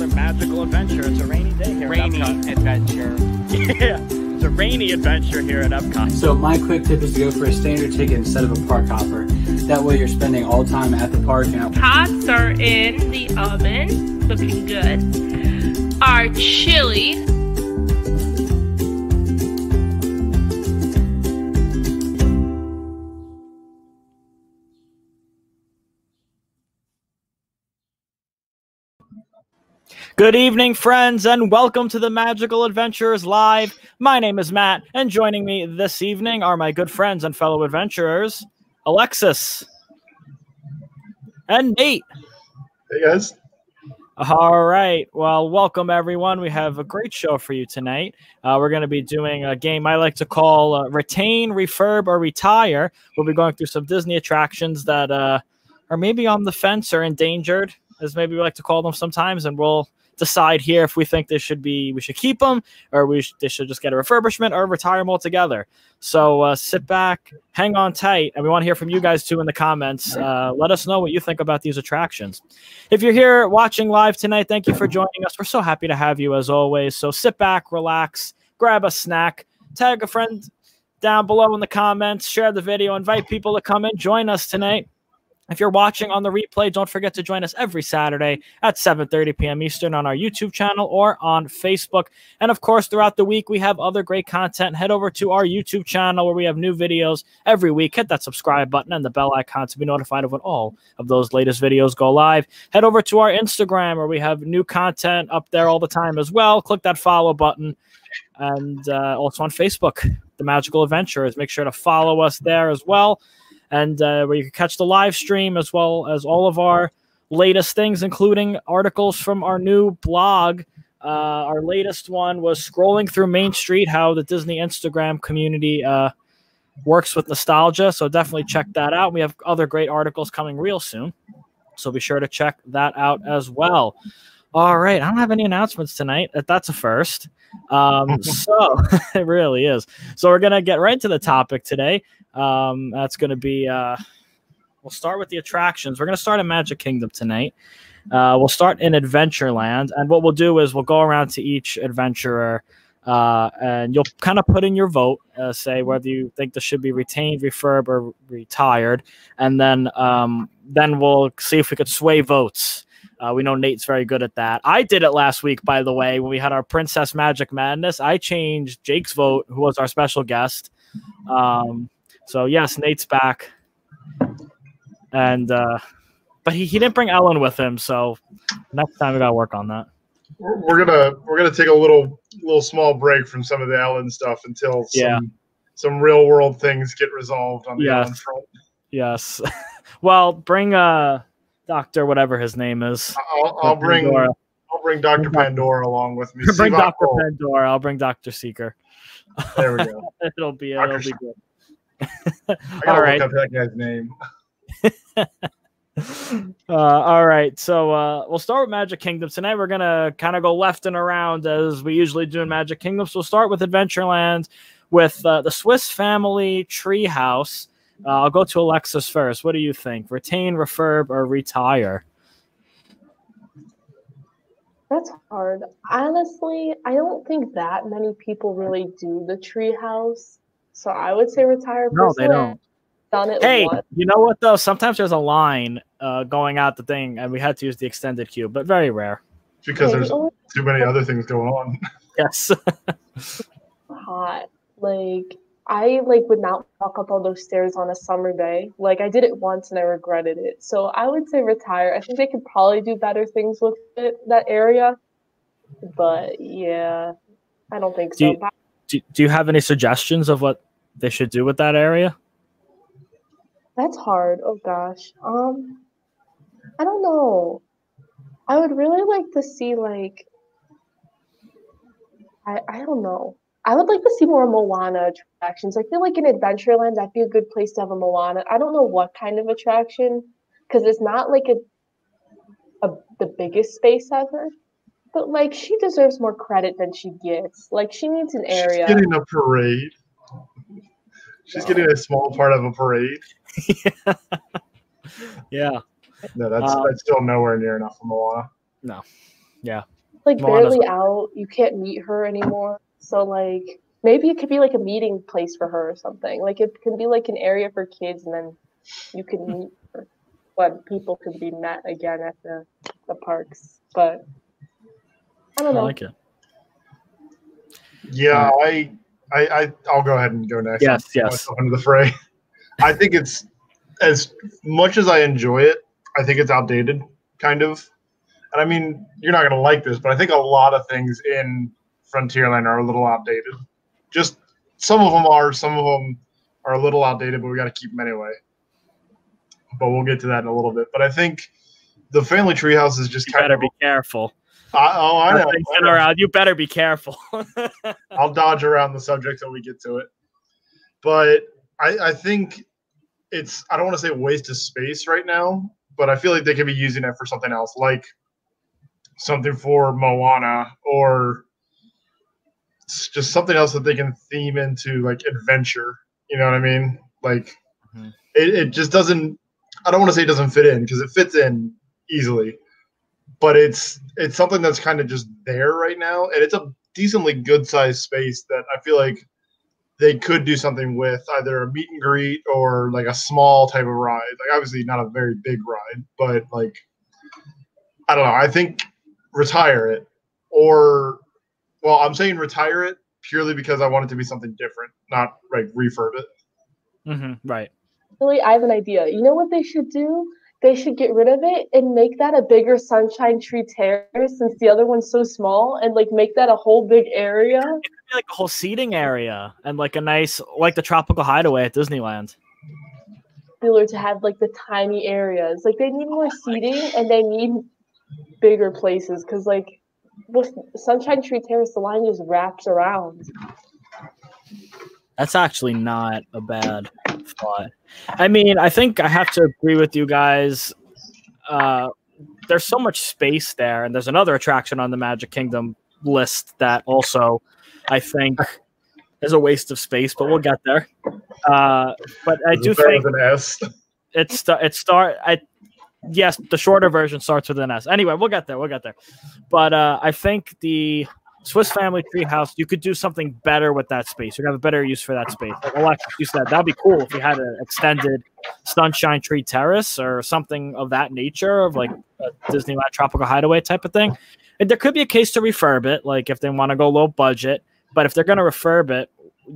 another magical adventure. It's a rainy day here Rainy at Epcot. adventure. yeah, it's a rainy adventure here at Epcot. So my quick tip is to go for a standard ticket instead of a park hopper. That way you're spending all time at the park and Tots are in the oven, looking good. Our chili. Good evening, friends, and welcome to the Magical Adventurers Live. My name is Matt, and joining me this evening are my good friends and fellow adventurers, Alexis and Nate. Hey guys. All right. Well, welcome everyone. We have a great show for you tonight. Uh, we're going to be doing a game I like to call uh, Retain, Refurb, or Retire. We'll be going through some Disney attractions that uh, are maybe on the fence or endangered, as maybe we like to call them sometimes, and we'll decide here if we think they should be we should keep them or we sh- they should just get a refurbishment or retire them altogether. So uh, sit back, hang on tight, and we want to hear from you guys too in the comments. Uh, let us know what you think about these attractions. If you're here watching live tonight, thank you for joining us. We're so happy to have you as always. So sit back, relax, grab a snack, tag a friend down below in the comments, share the video, invite people to come and join us tonight. If you're watching on the replay, don't forget to join us every Saturday at 7:30 p.m. Eastern on our YouTube channel or on Facebook. And of course, throughout the week, we have other great content. Head over to our YouTube channel where we have new videos every week. Hit that subscribe button and the bell icon to be notified of when all of those latest videos go live. Head over to our Instagram where we have new content up there all the time as well. Click that follow button. And uh, also on Facebook, The Magical Adventurers. Make sure to follow us there as well and uh, where you can catch the live stream as well as all of our latest things, including articles from our new blog. Uh, our latest one was scrolling through Main Street, how the Disney Instagram community uh, works with nostalgia. So definitely check that out. We have other great articles coming real soon. So be sure to check that out as well. All right. I don't have any announcements tonight. That's a first. Um, so it really is. So we're going to get right to the topic today. Um, that's going to be, uh, we'll start with the attractions. We're going to start in Magic Kingdom tonight. Uh, we'll start in Adventureland. And what we'll do is we'll go around to each adventurer uh, and you'll kind of put in your vote, uh, say whether you think this should be retained, refurb, or retired. And then, um, then we'll see if we could sway votes. Uh, we know Nate's very good at that. I did it last week, by the way, when we had our Princess Magic Madness. I changed Jake's vote, who was our special guest. Um, so yes, Nate's back, and uh, but he, he didn't bring Ellen with him. So next time we gotta work on that. We're, we're gonna we're gonna take a little little small break from some of the Ellen stuff until some Yeah. some real world things get resolved on the Yes. Ellen front. Yes. well, bring uh Doctor whatever his name is. I'll, I'll bring Pandora. I'll bring Dr. Pandora along with me. Bring Doctor Pandora. I'll bring Doctor Seeker. There we go. it'll be it'll be good. I All gotta right. look up that guy's name. Uh, all right, so uh, we'll start with Magic Kingdom tonight. We're gonna kind of go left and around as we usually do in Magic Kingdom. So we'll start with Adventureland with uh, the Swiss Family Treehouse. Uh, I'll go to Alexis first. What do you think? Retain, refurb, or retire? That's hard. Honestly, I don't think that many people really do the treehouse. So I would say retire. No, they don't. Done it Hey, once. you know what though? Sometimes there's a line uh, going out the thing, and we had to use the extended queue, but very rare. Because Yeah, there's too many other things going on. Yes. hot. Like I like would not walk up all those stairs on a summer day. Like I did it once and I regretted it. So I would say retire. I think they could probably do better things with it, that area. But yeah, I don't think Do so. you- do, do you have any suggestions of what they should do with that area? That's hard. Oh gosh. Um I don't know. I would really like to see like I I don't know. I would like to see more Moana attractions. I feel like in Adventureland that'd be a good place to have a Moana. I don't know what kind of attraction because it's not like a, a the biggest space ever. But like she deserves more credit than she gets. Like she needs an area. She's getting a parade. She's getting a small part of a parade. yeah. No, that's Um, that's still nowhere near enough for Moana. No. Yeah. Like Moana's- barely out. You can't meet her anymore. So like maybe it could be like a meeting place for her or something. Like it can be like an area for kids, and then you can meet her when people can be met again at the the parks. But I I don't know. like it. Yeah, I, I, I, I'll go ahead and go next. Yes, yes. Into the fray. I think it's as much as I enjoy it. I think it's outdated, kind of. And I mean, you're not gonna like this, but I think a lot of things in Frontierland are a little outdated. Just some of them are, some of them are a little outdated, but we got to keep them anyway. But we'll get to that in a little bit. But I think the family treehouse is just You kind better of. be careful. I, oh, I know. Things I know. are You better be careful. I'll dodge around the subject till we get to it. But I, I think it's I don't want to say waste of space right now, but I feel like they could be using it for something else, like something for Moana or just something else that they can theme into like adventure. You know what I mean? Like Mhm. it, it just doesn't I don't want to say it doesn't fit in because it fits in easily. But it's it's something that's kind of just there right now, and it's a decently good sized space that I feel like they could do something with either a meet and greet or like a small type of ride. Like obviously not a very big ride, but like I don't know. I think retire it or well, I'm saying retire it purely because I want it to be something different, not like refurb it. hmm right. Really, I have an idea. You know what they should do? They should get rid of it and make that a bigger Sunshine Tree Terrace since the other one's so small and like make that a whole big area. Like a whole seating area and like a nice, like the tropical hideaway at Disneyland. Popular to have like the tiny areas. Like they need more seating and they need bigger places because like with Sunshine Tree Terrace, the line just wraps around. That's actually not a bad thought. I mean, I think I have to agree with you guys. Uh, there's so much space there, and there's another attraction on the Magic Kingdom list that also I think is a waste of space, but we'll get there. Uh, but I do think with an S. it's it start I yes, the shorter version starts with an S. Anyway, we'll get there. We'll get there. But uh, I think the Swiss Family Treehouse, you could do something better with that space. You'd have a better use for that space. Like you said that'd be cool if you had an extended Sunshine Tree Terrace or something of that nature, of like a Disneyland Tropical Hideaway type of thing. And there could be a case to refurb it, like if they want to go low budget. But if they're going to refurb it,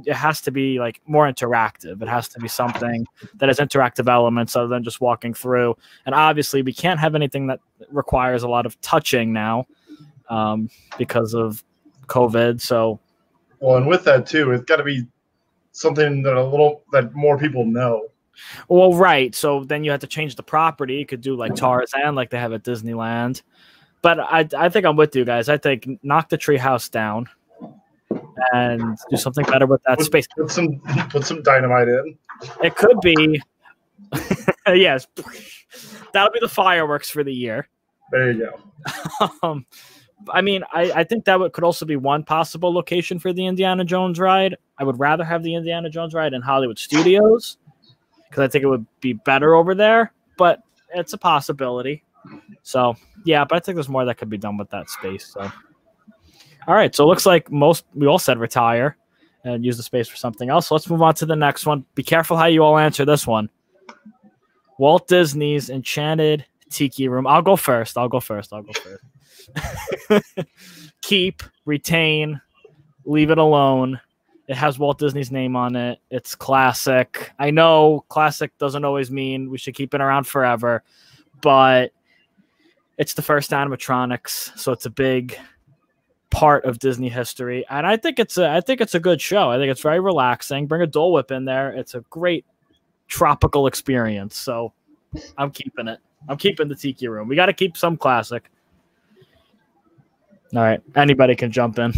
it has to be like more interactive. It has to be something that has interactive elements other than just walking through. And obviously, we can't have anything that requires a lot of touching now um, because of COVID. So Well, and with that too, it's got to be something that a little that more people know. Well, right. So then you have to change the property. You could do like Tarzan, like they have at Disneyland. But I, I think I'm with you guys. I think knock the treehouse down and do something better with that Put- space. Put some put some dynamite in. It could be, yes, that'll be the fireworks for the year. There you go. um, I mean, I, I think that could also be one possible location for the Indiana Jones ride. I would rather have the Indiana Jones ride in Hollywood Studios because I think it would be better over there, but it's a possibility. So, yeah, but I think there's more that could be done with that space. So, all right. So, it looks like most we all said retire and use the space for something else. So let's move on to the next one. Be careful how you all answer this one. Walt Disney's Enchanted Tiki Room. I'll go first. I'll go first. I'll go first. Keep, retain, leave it alone. It has Walt Disney's name on it. It's classic. I know classic doesn't always mean we should keep it around forever, but it's the first animatronics, so it's a big part of Disney history. And I think it's a I think it's a good show. I think it's very relaxing. Bring a Dole Whip in there. It's a great tropical experience. So I'm keeping it. I'm keeping the Tiki Room. We got to keep some classic. All right. Anybody can jump in.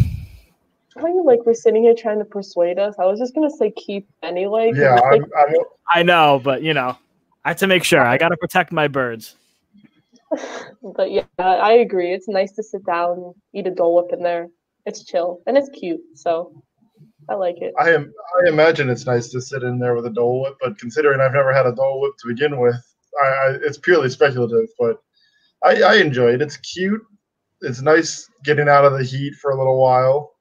How you like we're sitting here trying to persuade us? I was just gonna say keep anyway. 'cause Yeah, it's, like, I'm, I'm, I know, but you know, I have to make sure. I got to protect my birds. but yeah, I agree. It's nice to sit down, eat a Dole Whip in there. It's chill and it's cute, so I like it. I am. I imagine it's nice to sit in there with a Dole Whip, but considering I've never had a Dole Whip to begin with, I, I it's purely speculative. But I, I enjoy it. It's cute. It's nice getting out of the heat for a little while.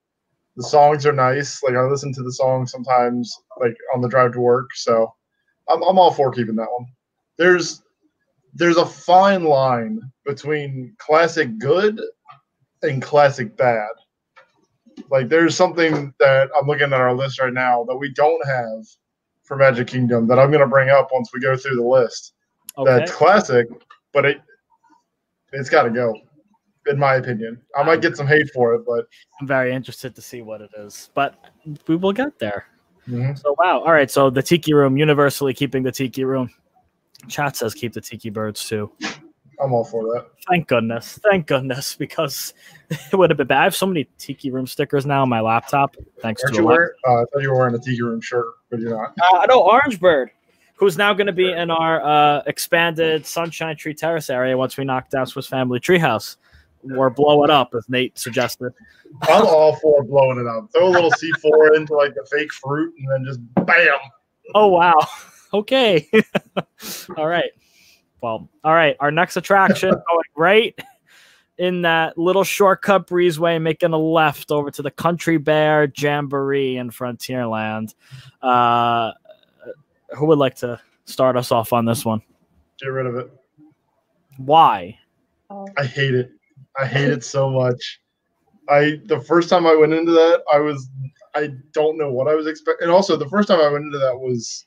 The songs are nice. Like I listen to the songs sometimes, like on the drive to work. So I'm I'm all for keeping that one. There's there's a fine line between classic good and classic bad. Like there's something that I'm looking at our list right now that we don't have for Magic Kingdom that I'm going to bring up once we go through the list. Okay. That's classic, but it it's got to go, in my opinion. I might get some hate for it, but I'm very interested to see what it is, but we will get there. Mhm. So wow. All right. So the tiki room, universally keeping the tiki room. Chat says keep the tiki birds too. I'm all for that. Thank goodness. Thank goodness because it would have been bad. I have so many tiki room stickers now on my laptop. Thanks Aren't to you? Uh, I thought you were wearing a Tiki Room shirt, but you're not. Uh, no, Orange Bird, who's now going to be in our uh, expanded Sunshine Tree Terrace area once we knock down Swiss Family Treehouse. Or blow it up, as Nate suggested. I'm all for blowing it up. Throw a little C4 into like the fake fruit, and then just bam. Oh wow. Okay. all right. Well, all right. Our next attraction going right in that little shortcut breezeway, making a left over to the Country Bear Jamboree in Frontierland. Uh, who would like to start us off on this one? Get rid of it. Why? Oh, I hate it. I hate it so much. I the first time I went into that, I was I don't know what I was expecting. And also, the first time I went into that was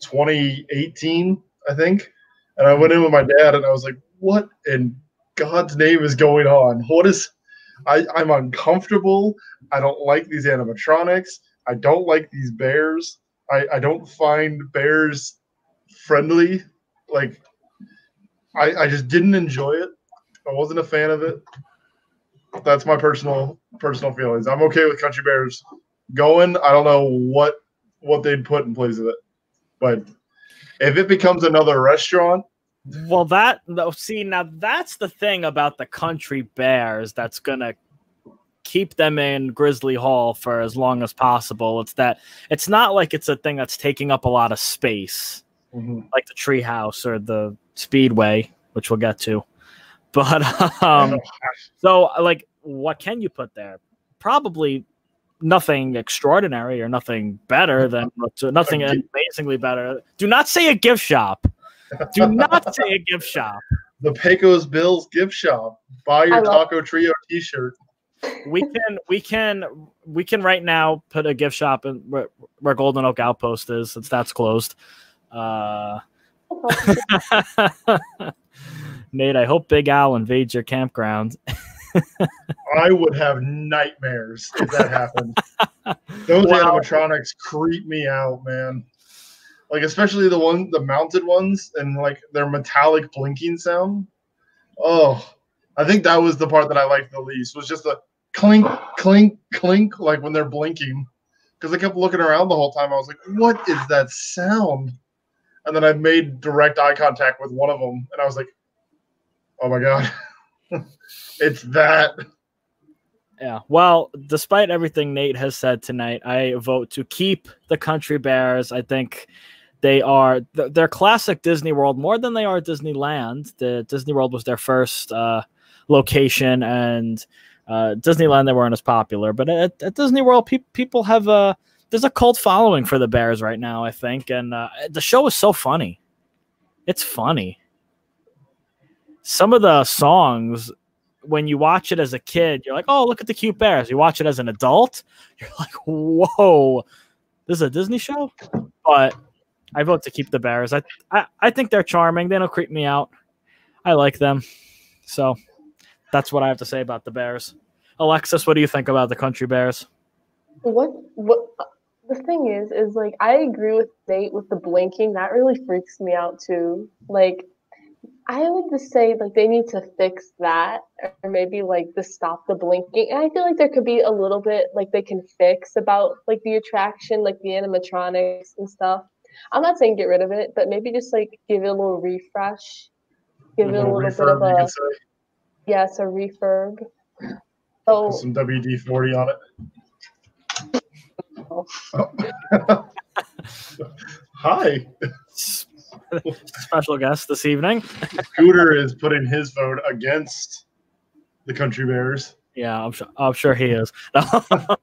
2018, I think. And I went in with my dad, and I was like, "What in God's name is going on? What is? I I'm uncomfortable. I don't like these animatronics. I don't like these bears. I I don't find bears friendly. Like, I I just didn't enjoy it. I wasn't a fan of it. That's my personal personal feelings. I'm okay with Country Bears going. I don't know what what they'd put in place of it, but if it becomes another restaurant, Well, that no, see now that's the thing about the Country Bears that's gonna keep them in Grizzly Hall for as long as possible. It's that it's not like it's a thing that's taking up a lot of space, mm-hmm. like the Treehouse or the Speedway, which we'll get to. But um, so like, what can you put there? Probably nothing extraordinary or nothing better than nothing amazingly better. Do not say a gift shop. Do not say a gift shop. the Pecos Bills gift shop. Buy your love- Taco Trio T-shirt. We can we can we can right now put a gift shop in where, where Golden Oak Outpost is since that's closed. Uh, Nate, I hope Big Al invades your campground. I would have nightmares if that happened. Those Wow. animatronics creep me out, man. Like especially the one, the mounted ones, and like their metallic blinking sound. Oh, I think that was the part that I liked the least. Was just the clink, clink, clink, like when they're blinking. Because I kept looking around the whole time. I was like, "What is that sound?" And then I made direct eye contact with one of them, and I was like, "Oh my god, it's that." Yeah. Well, despite everything Nate has said tonight, I vote to keep the Country Bears. I think they are they're classic Disney World more than they are Disneyland. The Disney World was their first uh, location, and uh, Disneyland they weren't as popular. But at, at Disney World, pe- people have a there's a cult following for the Bears right now. I think, and uh, the show is so funny. It's funny. Some of the songs when you watch it as a kid, you're like, oh, look at the cute bears. You watch it as an adult, you're like, whoa, this is a Disney show. But I vote to keep the bears. I, I, I think they're charming. They don't creep me out. I like them. So that's what I have to say about the bears. Alexis, what do you think about the country bears? what what the thing is is like I agree with Nate with the blinking. That really freaks me out too. Like I would just say like they need to fix that or maybe like to stop the blinking. And I feel like there could be a little bit like they can fix about like the attraction, like the animatronics and stuff. I'm not saying get rid of it, but maybe just like give it a little refresh. Give it a mm-hmm. little bit of a could say. yes, a refurb. So Put some WD forty on it. Oh. Oh. Hi, Special guest this evening. Scooter is putting his vote against the Country Bears. Yeah, I'm sure. I'm sure he is. but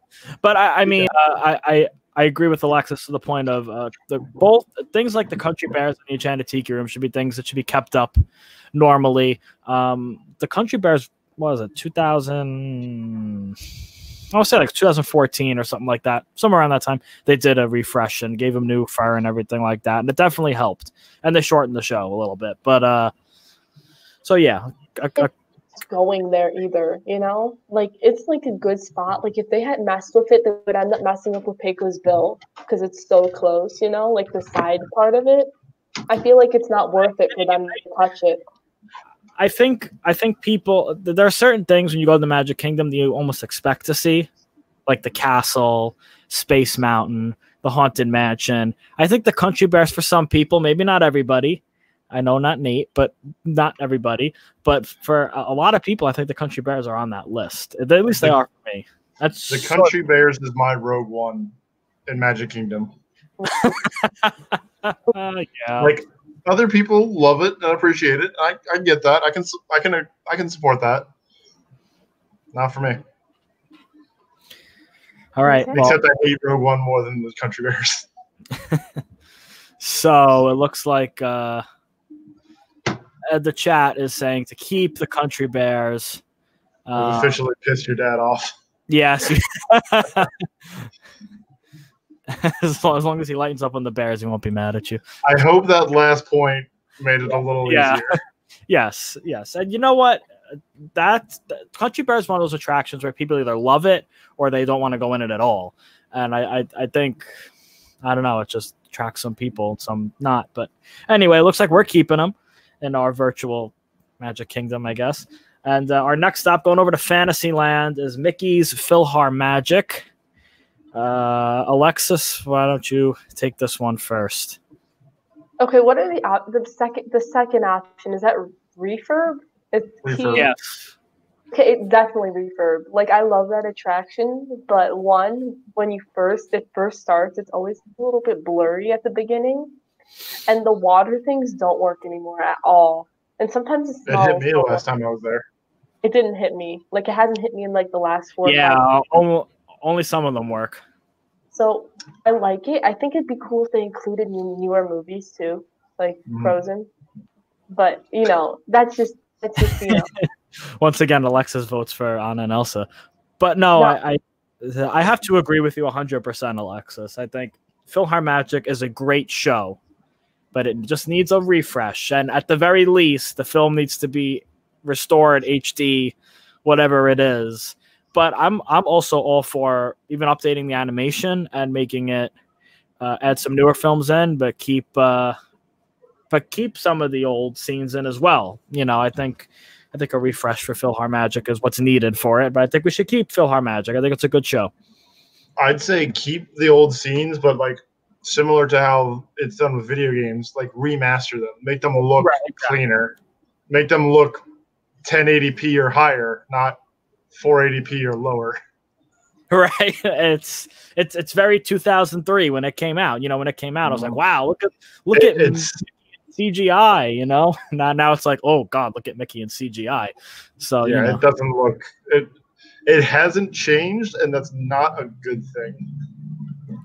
I, I mean, uh, I, I I agree with Alexis to the point of uh, the both things like the country bears and the enchanted tiki room should be things that should be kept up normally. Um, the country bears what was it 2000 I would say like 2014 or something like that. Somewhere around that time, they did a refresh and gave them new fur and everything like that, and it definitely helped. And they shortened the show a little bit, but uh, so yeah, a, a, going there either, you know? Like it's like a good spot. Like if they had messed with it, they would end up messing up with Pecos Bill because it's so close, you know, like the side part of it. I feel like it's not worth it for them to touch it. I think I think people there are certain things when you go to the Magic Kingdom that you almost expect to see, like the castle, Space Mountain, the Haunted Mansion. I think the Country Bears for some people, maybe not everybody. I know not Nate, but not everybody. But for a, a lot of people, I think the Country Bears are on that list. At least they are for me. That's The Country Bears is my Rogue One in Magic Kingdom. uh, yeah. Like other people love it and appreciate it. I, I get that. I can I can I can support that. Not for me. All right. well- Except I hate Rogue One more than the Country Bears. So it looks like uh, uh, the chat is saying to keep the country bears. Uh, officially pissed your dad off. yes. as, long, as long as he lightens up on the bears, he won't be mad at you. I hope that last point made it a little Yeah. easier. Yes, yes. And you know what? That that- Country Bear is one of those attractions where people either love it or they don't want to go in it at all. And I, I, I think, I don't know, it just attracts some people, some not. But anyway, it looks like we're keeping them in our virtual Magic Kingdom, I guess. And uh, our next stop, going over to Fantasyland, is Mickey's PhilharMagic. Uh, Alexis, why don't you take this one first? Okay, what are the op- the second the second option? Is that refurb? It's Refurb. T- Yes. Okay, it- definitely refurb. Like I love that attraction, but one when you first it first starts, it's always a little bit blurry at the beginning, and the water things don't work anymore at all. And sometimes it's It small. hit me the last time I was there. It didn't hit me. Like it hasn't hit me in like the last four. or Yeah, five only, some of them work. So I like it. I think it'd be cool if they included new, newer movies too, like Mhm. Frozen. But you know, that's just that's just you know. once again, Alexis votes for Anna and Elsa. But no, No. I, I I have to agree with you 100%, Alexis. I think PhilharMagic is a great show, but it just needs a refresh. And at the very least, the film needs to be restored HD, whatever it is. But I'm I'm also all for even updating the animation and making it uh, add some newer films in, but keep uh, but keep some of the old scenes in as well. You know, I think I think a refresh for PhilharMagic is what's needed for it, but I think we should keep PhilharMagic. I think it's a good show. I'd say keep the old scenes, but like similar to how it's done with video games, like remaster them, make them look Right, exactly. cleaner, make them look 1080p or higher, not 480p or lower. Right? It's it's it's very 2003 when it came out. You know, when it came out, I was like, Mhm. wow, look at look It- at it's CGI. You know, now now it's like, oh god, look at Mickey and CGI. So yeah, you know, it doesn't look it. It hasn't changed, and that's not a good thing.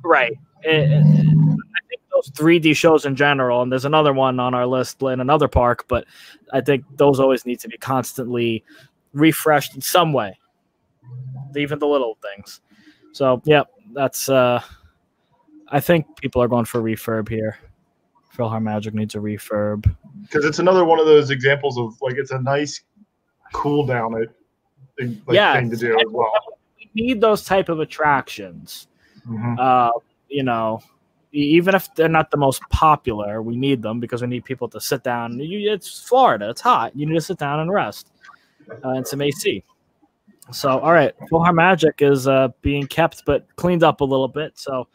right. It- it- I think those 3D shows in general, and there's another one on our list in another park, but I think those always need to be constantly refreshed in some way, even the little things. So, yeah, that's. uh I think people are going for refurb here. PhilharMagic needs a refurb. Because it's another one of those examples of like it's a nice cool down it like, Yeah, thing to do as well. We need those type of attractions. Mhm. uh, you know, even if they're not the most popular, we need them because we need people to sit down. You, it's Florida; it's hot. You need to sit down and rest, uh, and some AC. So, all right, PhilharMagic is uh, being kept but cleaned up a little bit. So,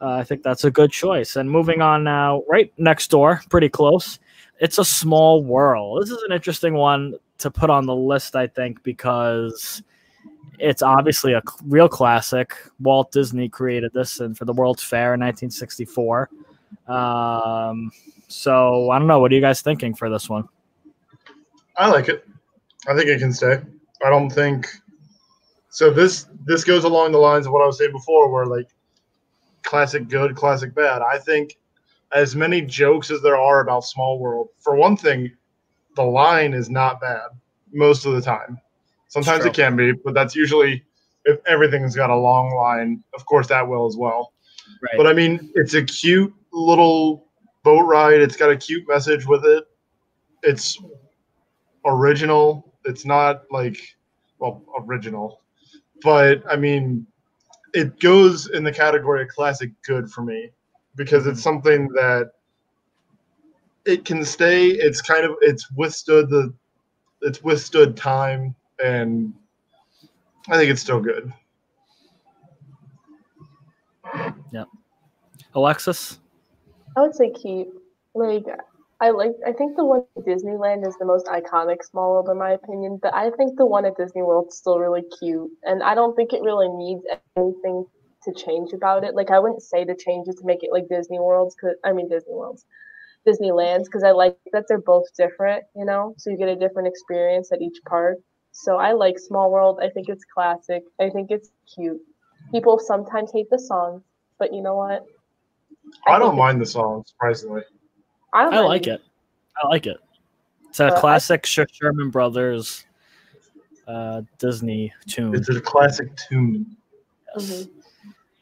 uh, I think that's a good choice. And moving on now, right next door, pretty close. It's a small world. This is an interesting one to put on the list, I think, because it's obviously a real classic. Walt Disney created this and for the World's Fair in 1964. Um, so I don't know. What are you guys thinking for this one? I like it. I think it can stay. I don't think so. This this goes along the lines of what I was saying before, where like classic good, classic bad. I think as many jokes as there are about Small World, for one thing, the line is not bad most of the time. Sometimes it can be, but that's usually if everything's got a long line. Of course, that will as well. Right. But I mean, it's a cute little boat ride. It's got a cute message with it. It's original. It's not like, well, original, but I mean, it goes in the category of classic good for me because it's mm-hmm. something that it can stay. It's kind of it's withstood the it's withstood time, and I think it's still good. Yeah. Alexis. I would say keep. Like I like I think the one at Disneyland is the most iconic small world in my opinion, but I think the one at Disney World's still really cute. And I don't think it really needs anything to change about it. Like I wouldn't say to change it to make it like Disney World's cause I mean Disney World's. Disneyland's because I like that they're both different, you know, so you get a different experience at each park. So I like Small World. I think it's classic. I think it's cute. People sometimes hate the songs, but you know what? I, think don't mind the song, surprisingly. I, I like it. I like it. It's a Uh, classic Sh- Sherman Brothers uh, Disney tune. It's a classic tune. Yes. Mhm.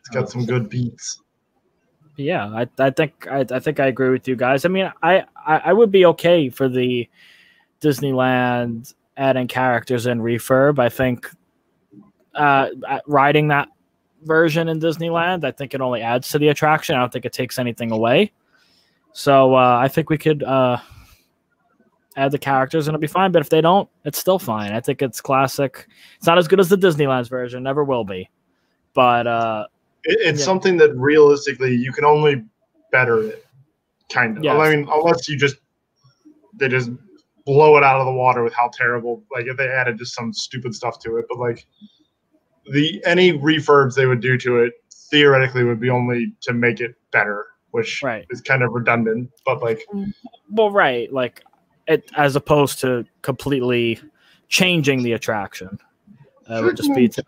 It's got some good beats. Yeah, I, I think I, I think I agree with you guys. I mean, I, I, I would be okay for the Disneyland adding characters in refurb. I think uh, riding that version in Disneyland, I think it only adds to the attraction. I don't think it takes anything away. So uh, I think we could uh, add the characters and it'll be fine. But if they don't, it's still fine. I think it's classic. It's not as good as the Disneyland's version, never will be. But uh, It, it's Yeah. something that realistically you can only better it, kind of. Yes. I mean, unless you just they just blow it out of the water with how terrible. Like if they added just some stupid stuff to it, but like the any refurbs they would do to it theoretically would be only to make it better, which Right. is kind of redundant. But like, Well, right, like it as opposed to completely changing the attraction. Uh, would just be to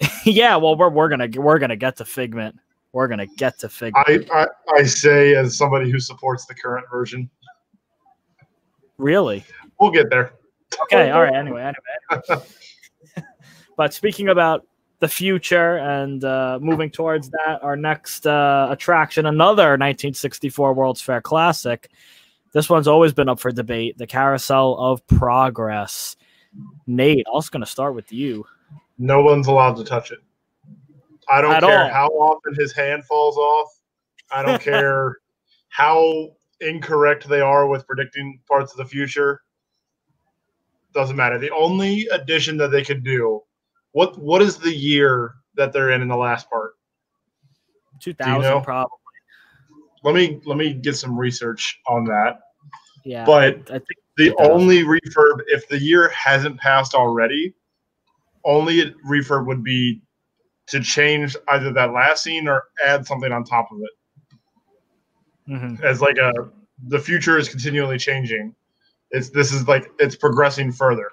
yeah. Well, we're we're gonna we're gonna get to Figment. We're gonna get to Figment. I, I I say as somebody who supports the current version, really? we'll get there. Okay. All right. Anyway. Anyway. anyway. but speaking about the future and uh, moving towards that, our next uh, attraction, another 1964 World's Fair classic. This one's always been up for debate. The Carousel of Progress. Nate, I was going to start with you. No one's allowed to touch it. I don't At care all. how often his hand falls off. I don't care how incorrect they are with predicting parts of the future. Doesn't matter. The only addition that they could do, what what is the year that they're in in the last part? 2000 know? probably. Let me let me get some research on that. Yeah. But I think the only refurb, if the year hasn't passed already, only refurb would be to change either that last scene or add something on top of it. mhm. As like a the future is continually changing. It's this is like it's progressing further.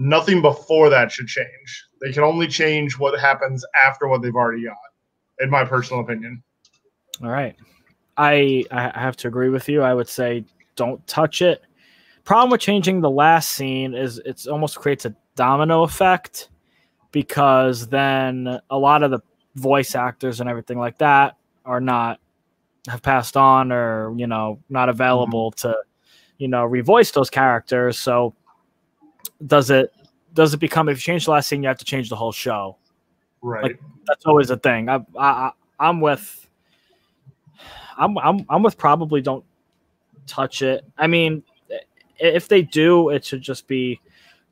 Nothing before that should change. They can only change what happens after what they've already got, in my personal opinion. All right. I I have to agree with you. I would say don't touch it. Problem with changing the last scene is it's almost creates a domino effect because then a lot of the voice actors and everything like that are not have passed on or you know not available mm-hmm. to you know revoice those characters. So does it does it become if you change the last scene you have to change the whole show? Right. Like, that's always a thing. I, I, I I'm with. I'm, I'm I'm with probably don't touch it. I mean, if they do, it should just be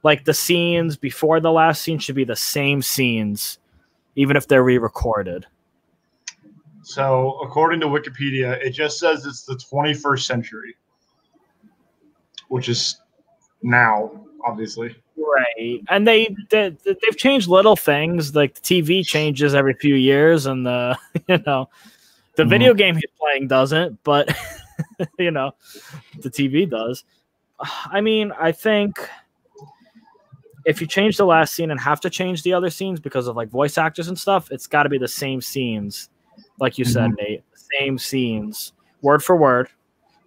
like the scenes before the last scene should be the same scenes, even if they're re-recorded. so according to Wikipedia, it just says it's the 21st century, which is now, obviously. Right, and they, they they've changed little things like the TV changes every few years, and the you know the Mhm. video game he's playing doesn't, but you know the TV does. I mean, I think if you change the last scene and have to change the other scenes because of like voice actors and stuff, it's got to be the same scenes, like you said, Nate. Same scenes, word for word.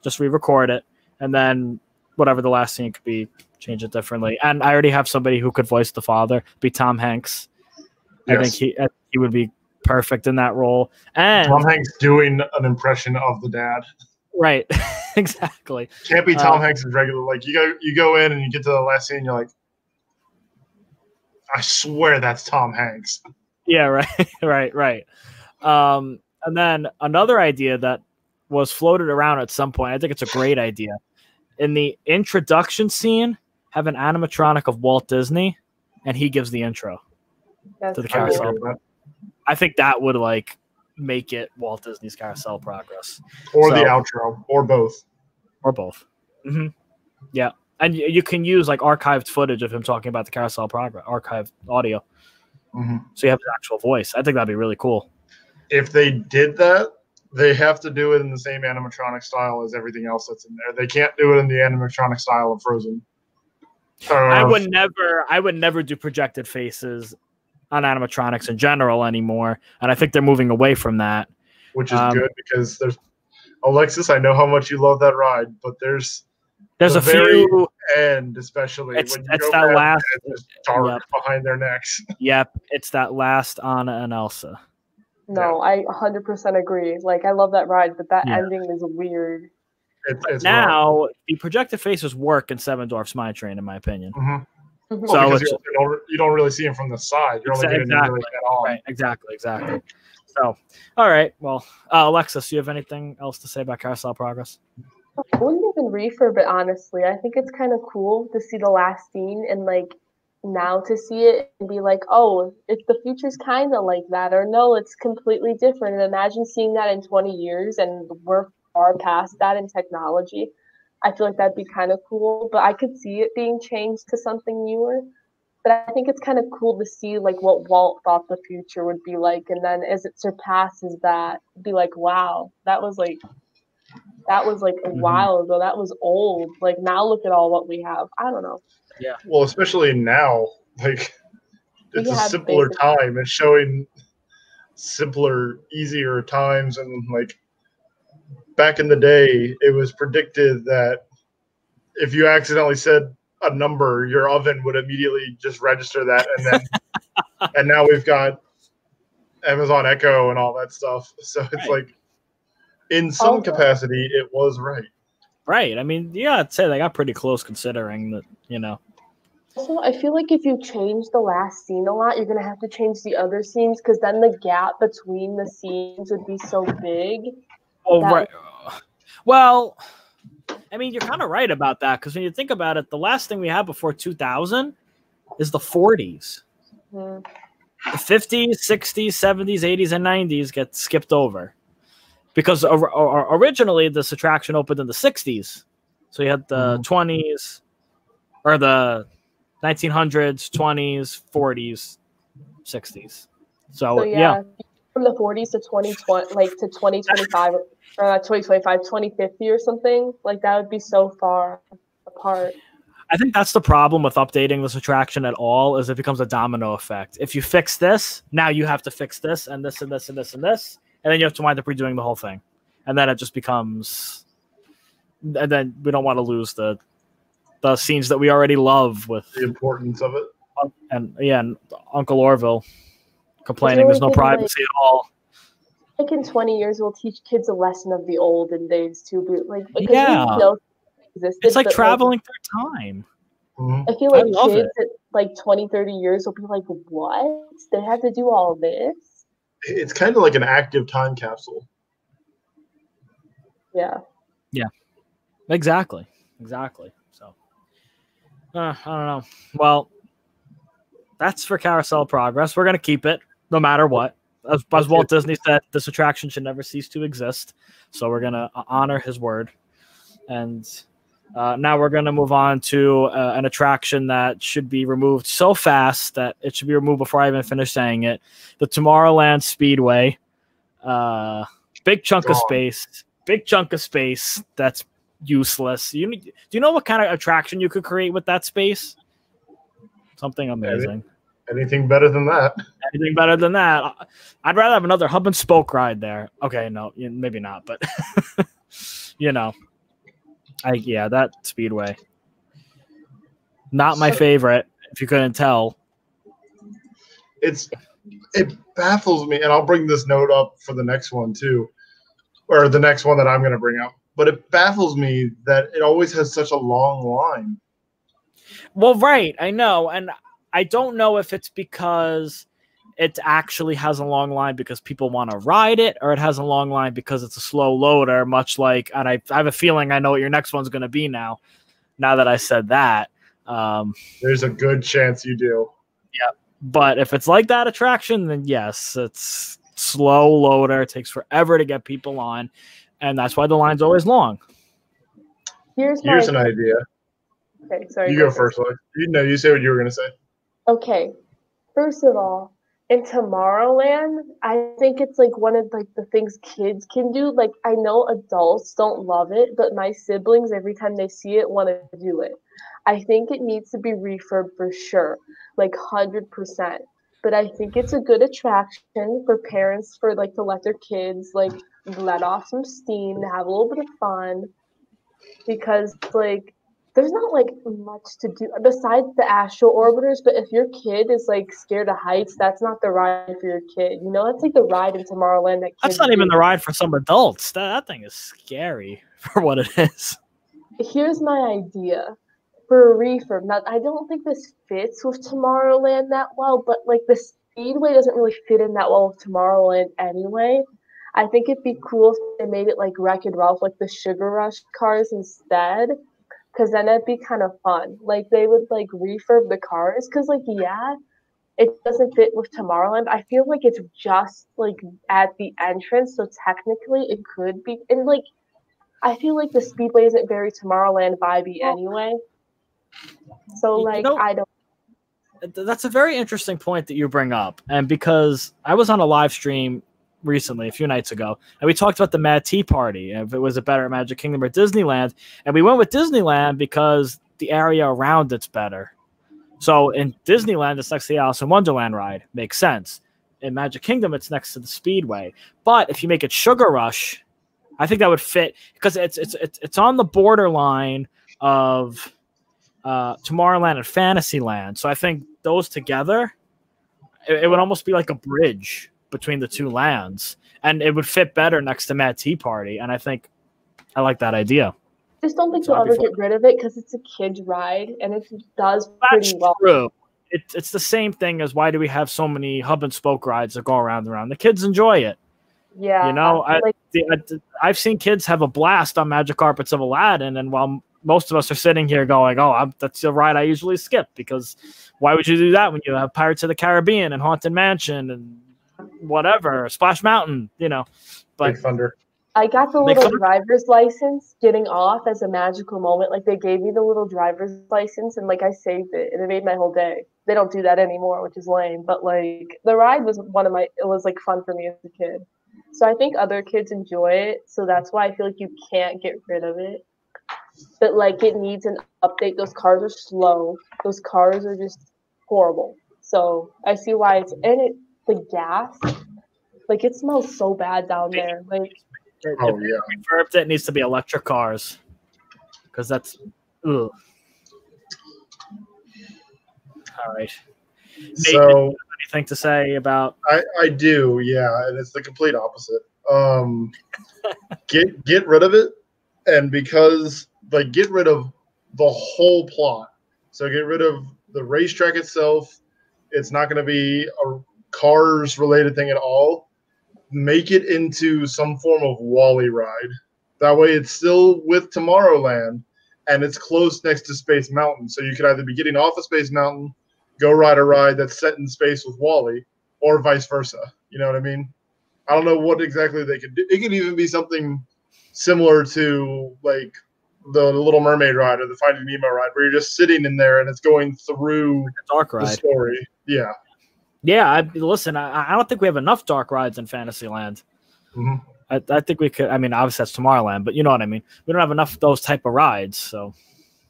Just re-record it, and then whatever the last scene could be, change it differently. And I already have somebody who could voice the father, be Tom Hanks. I think Yes. he I think he would be perfect in that role. And Tom Hanks doing an impression of the dad. right, exactly. Can't be Tom Uh, Hanks' regular. Like you go, you go in and you get to the last scene, you're like, I swear that's Tom Hanks. Yeah, right, right, right. Um, and then another idea that was floated around at some point. I think it's a great idea. In the introduction scene, have an animatronic of Walt Disney, and he gives the intro. That's To the I cool. agree carousel. with. I think that would like make it Walt Disney's Carousel Progress, Or the outro, or both. or both. hmm Yeah, and y- you can use like archived footage of him talking about the Carousel Progress, archived audio, Mhm. so you have his actual voice. I think that'd be really cool. If they did that, they have to do it in the same animatronic style as everything else that's in there. They can't do it in the animatronic style of Frozen. I Uh, would never I would never do projected faces on animatronics in general anymore. And I think they're moving away from that. which is um, good because there's Alexis. I know how much you love that ride, but there's There's The a very- few end, especially It's- when you it's go that last- it's just dark Yep. behind their necks. yep, it's that last Anna and Elsa. No, I 100% agree. Like, I love that ride, but that Yeah. ending is weird. It's, it's wrong. Now the projected faces work in Seven Dwarfs Mine Train, in my opinion. Mhm. Mhm. So Well, because it's- you, you don't, you don't really see them from the side. You're only getting them really exactly. head on. Exactly, exactly. So all right. Well, uh, Alexis, do you have anything else to say about Carousel Progress? I wouldn't even refurb it, honestly. I think it's kind of cool to see the last scene and, like, now to see it and be like, oh, if the future's kind of like that, or no, it's completely different. And imagine seeing that in 20 years and we're far past that in technology. I feel like that'd be kind of cool, but I could see it being changed to something newer. But I think it's kind of cool to see like what Walt thought the future would be like, and then as it surpasses that, be like, wow, that was like that was like a Mhm. while ago. That was old. Like now look at all what we have. I don't know. Yeah. Well, especially now, like We it's a simpler basic- time. It's showing simpler, easier times, and like back in the day, it was predicted that if you accidentally said a number, your oven would immediately just register that, and then and now we've got Amazon Echo and all that stuff. So it's Right. like in some Also- capacity, it was right. Right. I mean, yeah, I'd say they got pretty close considering that, you know. Also, I feel like if you change the last scene a lot, you're gonna have to change the other scenes because then the gap between the scenes would be so big. Oh, That- right. Well, I mean, you're kind of right about that because when you think about it, the last thing we had before 2000 is the 40s. Mhm. The 50s, 60s, 70s, 80s, and 90s get skipped over because or, or- originally this attraction opened in the 60s. So you had the Mhm. 20s or the 1900s, 20s, 40s, 60s. So, So yeah. yeah, from the 40s to 2020, like to 2025 or uh, not 2025, 2050 or something. Like that would be so far apart. I think that's the problem with updating this attraction at all is it becomes a domino effect. If you fix this, now you have to fix this and this and this and this and this, and then you have to wind up redoing the whole thing, and then it just becomes, and then we don't want to lose the the scenes that we already love with The importance of it. and yeah, and Uncle Orville complaining really there's no good, like- privacy at all. Like in 20 years, we'll teach kids a lesson of the old olden days too. Be like, Yeah. existed, It's like but, traveling through time. Mhm. I feel I like love kids at like 20, 30 years will be like, what? They had to do all this? It's kind of like an active time capsule. Yeah. Yeah. Exactly. Exactly. So, uh, I don't know. Well, that's for Carousel Progress. We're going to keep it no matter what. As, as Walt Disney said, this attraction should never cease to exist. So, we're going to honor his word. And uh, now we're going to move on to uh, an attraction that should be removed so fast that it should be removed before I even finish saying it. The Tomorrowland Speedway. Uh, big chunk of space. Big chunk of space that's useless. You need- do you know what kind of attraction you could create with that space? something amazing. Anything better than that? Anything better than that? I'd rather have another hub and spoke ride there. Okay, no, maybe not, but you know, I yeah, that speedway. Not my favorite, if you couldn't tell. It's it baffles me, and I'll bring this note up for the next one too, or the next one that I'm going to bring up. But it baffles me that it always has such a long line. Well, right, I know, and I don't know if it's because it actually has a long line because people want to ride it, or it has a long line because it's a slow loader, much like, and I, I have a feeling I know what your next one's going to be now. Now that I said that, um, There's a good chance you do. Yeah. But if it's like that attraction, then yes, it's slow loader. It takes forever to get people on, and that's why the line's always long. Here's my Here's an idea. okay. Sorry, You go first, Lloyd. You know, you say what you were going to say. Okay, first of all, in Tomorrowland, I think it's like one of like the things kids can do. Like I know adults don't love it, but my siblings every time they see it want to do it. I think it needs to be refurbed for sure, like hundred percent. But I think it's a good attraction for parents for like to let their kids like let off some steam, have a little bit of fun, because like there's not like much to do besides the Astro Orbiters but if your kid is like scared of heights that's not the ride for your kid you know that's like the ride in tomorrowland that That's not even do. the ride for some adults. That, that thing is scary for what it is. here's my idea for a refurb now i don't think this fits with tomorrowland that well but like the speedway doesn't really fit in that well with tomorrowland anyway i think it'd be cool if they made it like Wreck-It Ralph like the sugar rush cars instead because then it'd be kind of fun like they would like refurb the cars because like yeah it doesn't fit with tomorrowland i feel like it's just like at the entrance so technically it could be and like I feel like the speedway isn't very Tomorrowland vibey anyway. So You like know- I don't That's a very interesting point that you bring up. And because I was on a live stream recently, a few nights ago, and we talked about the Mad Tea Party, if it was a better Magic Kingdom or Disneyland. And we went with Disneyland because the area around it's better. So in Disneyland, it's next to the Alice in Wonderland ride. Makes sense. In Magic Kingdom, it's next to the Speedway. But if you make it Sugar Rush, I think that would fit because it's it's it's, it's on the borderline of uh, Tomorrowland and Fantasyland. So I think those together, it, it would almost be like a bridge between the two lands, and it would fit better next to Mad Tea Party. And I think I like that idea. just don't think So you'll I'd ever get rid of it because it's a kid's ride and it does That's pretty well. true. It, it's the same thing as why do we have so many hub and spoke rides that go around and around? The kids enjoy it. Yeah. You know, I- like The, I, I've seen kids have a blast on Magic Carpets of Aladdin, and while most of us are sitting here going, "Oh, I'm, that's the ride I usually skip," because why would you do that when you have Pirates of the Caribbean and Haunted Mansion and whatever Splash Mountain? You know, but Big Thunder. I got the little fun- driver's license getting off as a magical moment. Like they gave me the little driver's license and like I saved it and it made my whole day. They don't do that anymore, which is lame. But like the ride was one of my it was like fun for me as a kid. So I think other kids enjoy it. So that's why I feel like you can't get rid of it. But like it needs an update. Those cars are slow. Those cars are just horrible. So I see why it's and it the gas. Like it smells so bad down there. Like Oh yeah. refurbed it, it needs to be electric cars because that's ugh. All right. So Anything to say about? I, I do, yeah, and it's the complete opposite. Um, get get rid of it, and because like get rid of the whole plot. So get rid of the racetrack itself. It's not going to be a cars related thing at all. Make it into some form of WALL-E ride. That way, it's still with Tomorrowland, and it's close next to Space Mountain. So you could either be getting off of Space Mountain, go ride a ride that's set in space with WALL-E, or vice versa. You know what I mean? I don't know what exactly they could do. It could even be something similar to like the Little Mermaid ride or the Finding Nemo ride, where you're just sitting in there and it's going through Dark the story. Yeah. Yeah, I, listen, I, I don't think we have enough dark rides in Fantasyland. Mhm. I, I think we could. I mean, obviously that's Tomorrowland, but you know what I mean. We don't have enough of those type of rides, so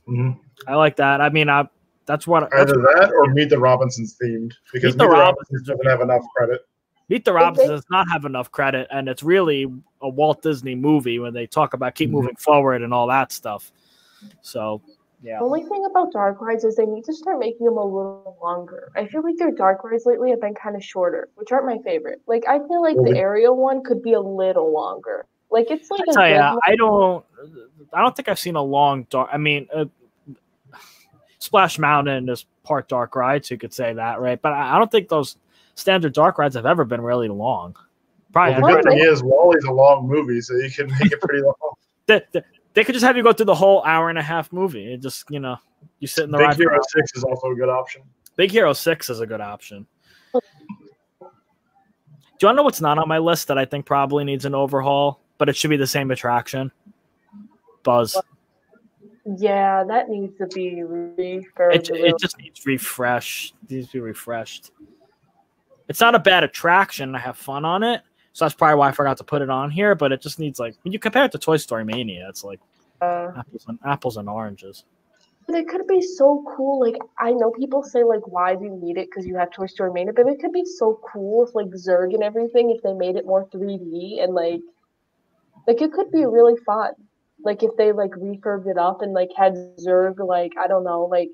Mhm. I like that. I mean, I That's what. That's Either that or Meet the Robinsons themed because Meet the Meet the Robinsons Robinsons doesn't have enough credit. Meet the They- Robinsons does not have enough credit, and it's really a Walt Disney movie when they talk about keep Mhm. moving forward and all that stuff. So, yeah. The only thing about dark rides is they need to start making them a little longer. I feel like their dark rides lately have been kind of shorter, which aren't my favorite. Like I feel like the Really? Ariel one could be a little longer. Like it's like I a tell good ya. I don't. I don't think I've seen a long dark. I mean, uh, Splash Mountain is part dark ride, so you could say that, right? But I I don't think those standard dark rides have ever been really long. Probably. Well, the good thing is WALL-E's a long movie, so you can make it pretty long. they, they- they could just have you go through the whole hour and a half movie. It just you know you sit in the Big ride. for Hero an. Six is also a good option. Big Hero Six is a good option. Do you want to know what's not on my list that I think probably needs an overhaul, but it should be the same attraction? Buzz. Yeah, that needs to be refurbished. It, it just needs refresh. Needs to be refreshed. It's not a bad attraction. I have fun on it, so that's probably why I forgot to put it on here. But it just needs like when you compare it to Toy Story Mania, it's like uh, apples and apples and oranges. but it could be so cool. Like I know people say like, why do you need it? Because you have Toy Story Mania, but it could be so cool if like Zurg and everything, if they made it more 3D and like, like it could be really fun. Like if they like refurbed it up and like had Zurg like I don't know like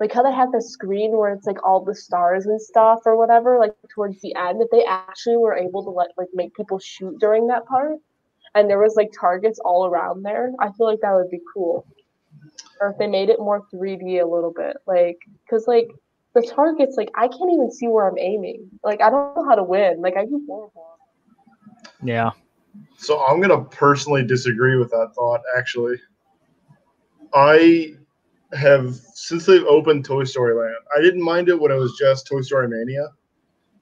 like how they have the screen where it's like all the stars and stuff or whatever like towards the end if they actually were able to let like make people shoot during that part. And there was like targets all around there. I feel like that would be cool. Or if they made it more 3D a little bit like because like the targets like I can't even see where I'm aiming. Like I don't know how to win. Like I do horrible Yeah. So I'm gonna personally disagree with that thought. Actually, I have since they've opened Toy Story Land. I didn't mind it when it was just Toy Story Mania,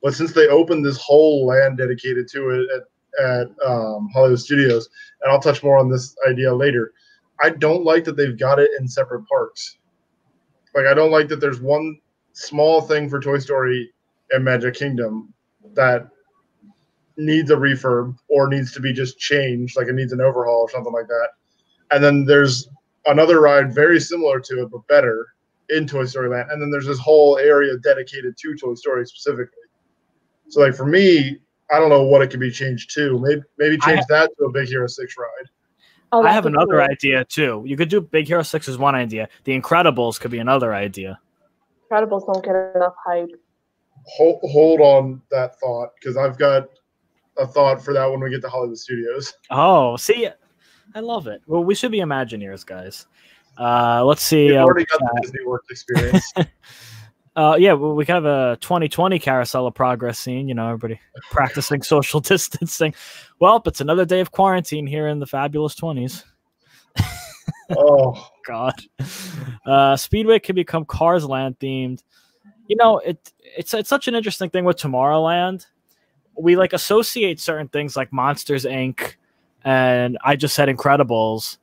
but since they opened this whole land dedicated to it at at um, Hollywood Studios, and I'll touch more on this idea later. I don't like that they've got it in separate parks. Like I don't like that there's one small thing for Toy Story and Magic Kingdom that needs a refurb or needs to be just changed, like it needs an overhaul or something like that. And then there's another ride very similar to it but better in Toy Story Land. And then there's this whole area dedicated to Toy Story specifically. So like for me, I don't know what it could be changed to. Maybe maybe I change that to a Big Hero Six ride. Oh, I have another cool. idea too. You could do Big Hero Six as one idea. The Incredibles could be another idea. Incredibles don't get enough hype Hold, hold on that thought because I've got a thought for that when we get to Hollywood Studios. Oh, see, I love it. Well, we should be Imagineers, guys. Uh, let's see. We've uh, already got the Disney World experience. Uh, yeah, well, we have a 2020 carousel of progress scene. You know, everybody practicing social distancing. Well, it's another day of quarantine here in the fabulous 20s. oh, God, uh, Speedway can become Cars Land themed. You know, it it's it's such an interesting thing with Tomorrowland. We like associate certain things like Monsters Inc. and I just said Incredibles,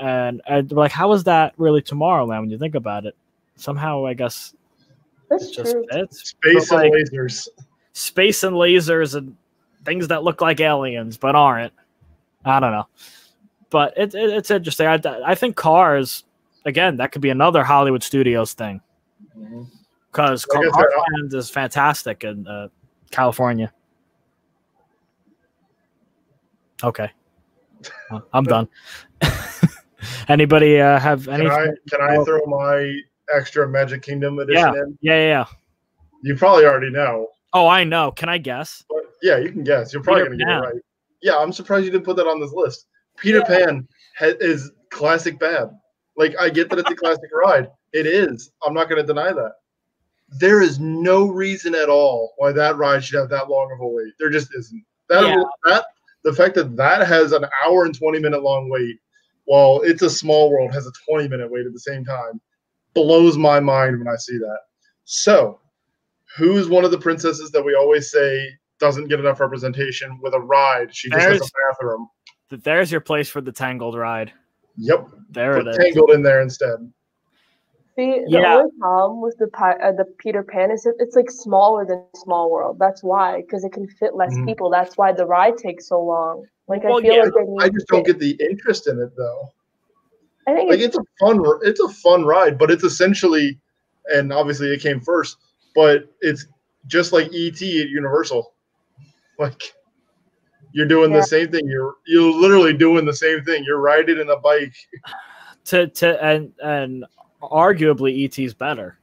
and, and we're like, how is that really Tomorrowland when you think about it? Somehow, I guess that's it just true fits. space But, and like, lasers. space and lasers and things that look like aliens but aren't. I don't know, but it, it, it's interesting. I, I think Cars again that could be another Hollywood Studios thing because Like I Cars said, is fantastic in uh, California. Okay, Well, I'm done. Anybody uh, have Can any? I can I Oh. throw my extra Magic Kingdom edition in? Yeah, yeah, yeah. You probably already know, Oh, I know. Can I guess? but yeah, you can guess. You're probably gonna get it right. Yeah, I'm surprised you didn't put that on this list. Peter Yeah. Pan ha- is classic bad. Like I get that it's a classic ride. It is. I'm not gonna deny that. There is no reason at all why that ride should have that long of a wait. There just isn't. That Yeah. that the fact that that has an hour and 20 minute long wait while it's a small world has a 20 minute wait at the same time blows my mind when I see that. So, who's one of the princesses that we always say doesn't get enough representation with a ride? She just has a bathroom. There's your place for the Tangled ride. Yep. There it Put is. Tangled in there instead. See, the Yeah. only problem with the uh, the Peter Pan is it, it's like smaller than Small World. That's why, because it can fit less Mhm. people. That's why the ride takes so long. Like Well, I feel yeah, like they need I just to- don't get the interest in it though. I think Like it's, it's a fun, it's a fun ride, but it's essentially and obviously it came first. But it's just like ET at Universal, like you're doing Yeah. the same thing. You're you're literally doing the same thing. You're riding in a bike. To to and and arguably ET's better.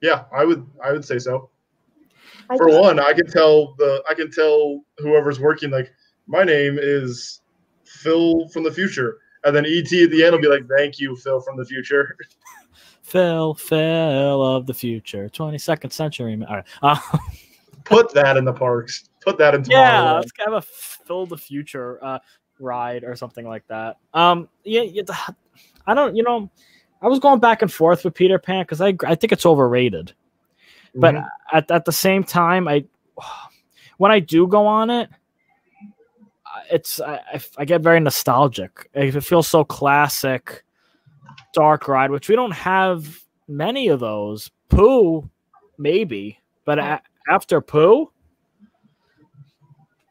Yeah, I would I would say so. I For one, I can tell the I can tell whoever's working like my name is Phil from the future, and then ET at the end will be like, "Thank you, Phil from the future." Phil, Phil of the future, 22nd century. All right. Uh, Put that in the parks. Put that in yeah, tomorrow. let's have a Phil the future uh, ride or something like that. Um, yeah, yeah, I don't, you know, I was going back and forth with Peter Pan because I I think it's overrated. But Mhm. at, at the same time, I when I do go on it, it's I, I, get very nostalgic. It feels so classic, dark ride, which we don't have many of those. Pooh, maybe, but a, after Pooh,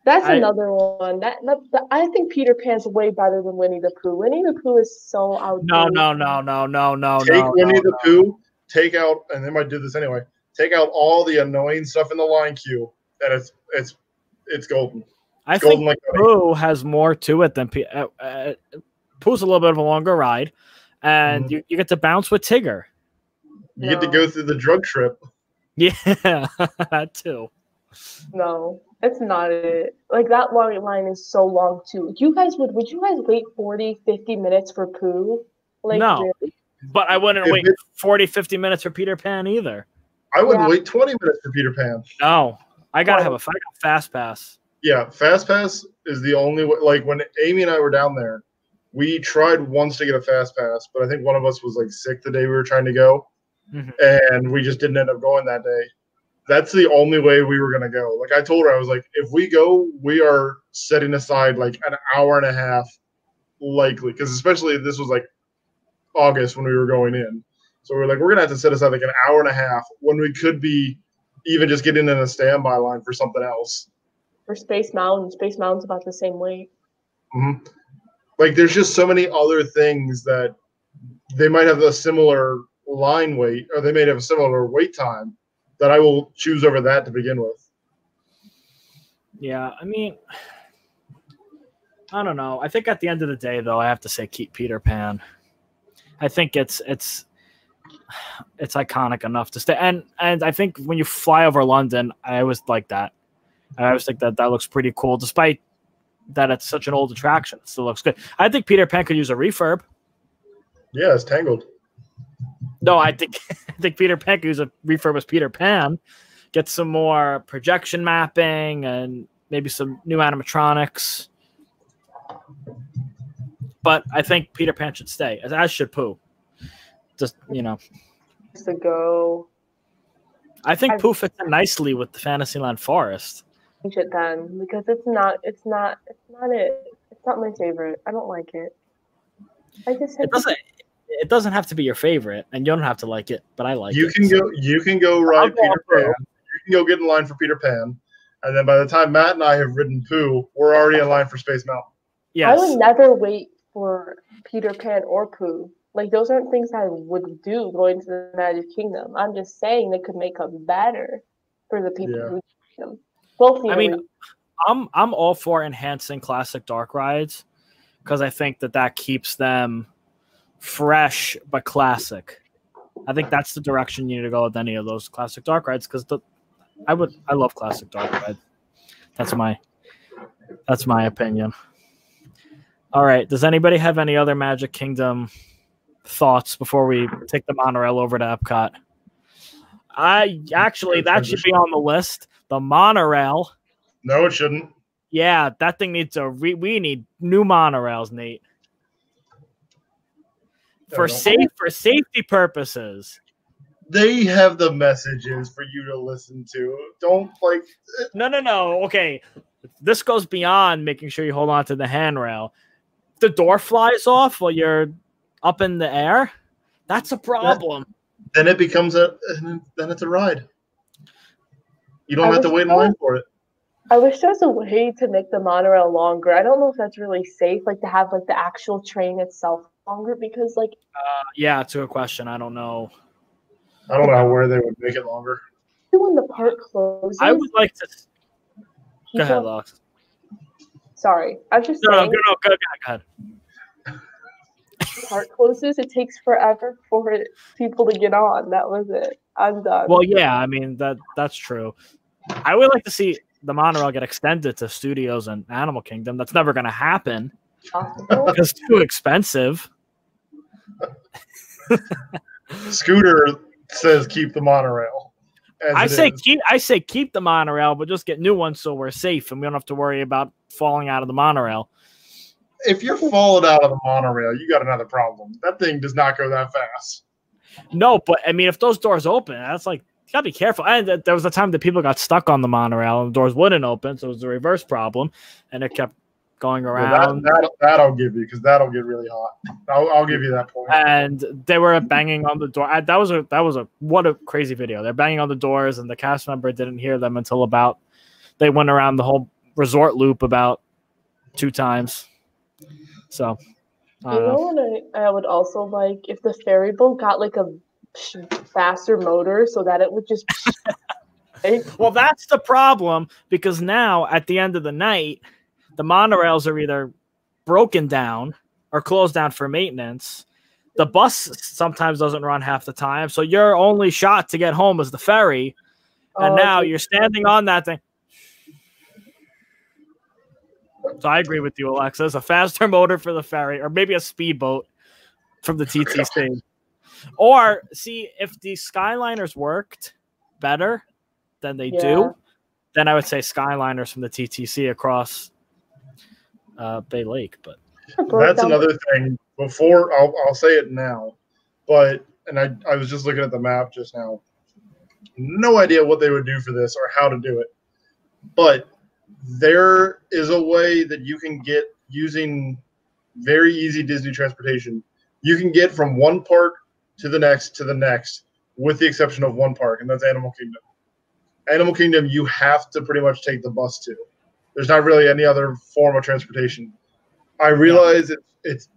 That's I- another one. That, that, that- I think Peter Pan's way better than Winnie the Pooh. Winnie the Pooh is so outdated. no, no, no, no, no, no, take no, Winnie no, the no. Pooh, take out, and they might do this anyway. Take out all the annoying stuff in the line queue, and it's it's it's golden. I golden think like. Pooh has more to it than P- uh, uh, Pooh's a little bit of a longer ride, and Mhm. you, you get to bounce with Tigger. you get to go through the drug trip. Yeah, that too. No, it's not it. Like that long line is so long too. You guys would would you guys wait 40, 50 minutes for Pooh? Like No. really? But I wouldn't If wait it- 40, 50 minutes for Peter Pan either. I wouldn't Yeah. wait 20 minutes for Peter Pan. No, I gotta Oh. have a, I got a fast pass. Yeah, Fast Pass is the only way. Like when Amy and I were down there, we tried once to get a Fast Pass, but I think one of us was like sick the day we were trying to go, Mhm. and we just didn't end up going that day. That's the only way we were gonna go. Like I told her, I was like, if we go, we are setting aside like an hour and a half, likely, because especially this was like August when we were going in. So we are like, we're gonna have to set aside like an hour and a half when we could be even just getting in a standby line for something else. For Space Mountain, Space Mountain's about the same weight. Mhm. Like there's just so many other things that they might have a similar line wait or they may have a similar wait time that I will choose over that to begin with. Yeah, I mean, I don't know. I think at the end of the day, though, I have to say keep Peter Pan. I think it's it's it's iconic enough to stay, and and I think when you fly over London, I always like that. I always think that that looks pretty cool, despite that it's such an old attraction. It still looks good. I think Peter Pan could use a refurb. Yeah, it's tangled. No, I think I think Peter Pan who's a refurb as Peter Pan, get some more projection mapping and maybe some new animatronics. But I think Peter Pan should stay, as, as should Pooh. Just you know, Just to go I think I've- Pooh fits in nicely with the Fantasyland Forest. change it then because it's not it's not it's not it. It's not my favorite. I don't like it. I just It doesn't. It doesn't have to be your favorite, and you don't have to like it. But I like you it. You can so- go you can go I'll ride go Peter on Pan. You can go get in line for Peter Pan. And then by the time Matt and I have ridden Pooh, we're already in line for Space Mountain. I would never wait for Peter Pan or Pooh. Like those aren't things I would do going to the Magic Kingdom. I'm just saying they could make them better for the people Yeah. who need them. Both need I a mean, re- I'm I'm all for enhancing classic dark rides because I think that that keeps them fresh but classic. I think that's the direction you need to go with any of those classic dark rides because the I would I love classic dark rides. That's my that's my opinion. All right. Does anybody have any other Magic Kingdom thoughts before we take the monorail over to Epcot? I actually that should be on the list. The monorail. No, it shouldn't. Yeah, that thing needs a re- we need new monorails, Nate. For safe for safety purposes. They have the messages for you to listen to. Don't like No, no, no. Okay. This goes beyond making sure you hold on to the handrail. The door flies off while you're up in the air, that's a problem. then it becomes a then it's a ride. You don't I have to wait in so- line for it. I wish there was a way to make the monorail longer. I don't know if that's really safe, like to have like the actual train itself longer because like uh, Yeah, to a question. I don't know. I don't know where they would make it longer. When the park closes, I would like to. Go ahead, Lox. Sorry, I was just No, no, saying. go, no, go, go, go ahead. park closes, it takes forever for it, people to get on. That was it. I'm done. Well, yeah, I mean that that's true. I would like to see the monorail get extended to studios and Animal Kingdom. That's never going to happen because it's too expensive. Scooter says keep the monorail. I say is. keep I say keep the monorail, but just get new ones so we're safe and we don't have to worry about falling out of the monorail. if you're falling out of the monorail, you got another problem. That thing does not go that fast. No, but I mean, if those doors open, that's like you gotta be careful. And there was a time that people got stuck on the monorail and the doors wouldn't open, so it was a reverse problem, and it kept going Well, around. that, that, that I'll give you because that'll get really hot. I'll, I'll give you that point. and they were banging on the door. I, that was a that was a what a crazy video. They're banging on the doors, and the cast member didn't hear them until about they went around the whole resort loop about two times. So I You don't know know. what I, I would also like if the ferry boat got like a faster motor so that it would just. Well, that's the problem because now at the end of the night, the monorails are either broken down or closed down for maintenance. The bus sometimes doesn't run half the time, so your only shot to get home is the ferry. and oh, now you're standing on that thing. So I agree with you, Alexis. A faster motor for the ferry, or maybe a speedboat from the TTC. Or see if the Skyliners worked better than they Yeah. do, then I would say Skyliners from the TTC across uh, Bay Lake. But That's another thing. Before I'll, I'll say it now, but and I, I was just looking at the map just now. No idea what they would do for this or how to do it, but there is a way that you can get using very easy Disney transportation. You can get from one park to the next to the next, with the exception of one park, and that's Animal Kingdom. Animal Kingdom, you have to pretty much take the bus to. There's not really any other form of transportation. I realize it, it's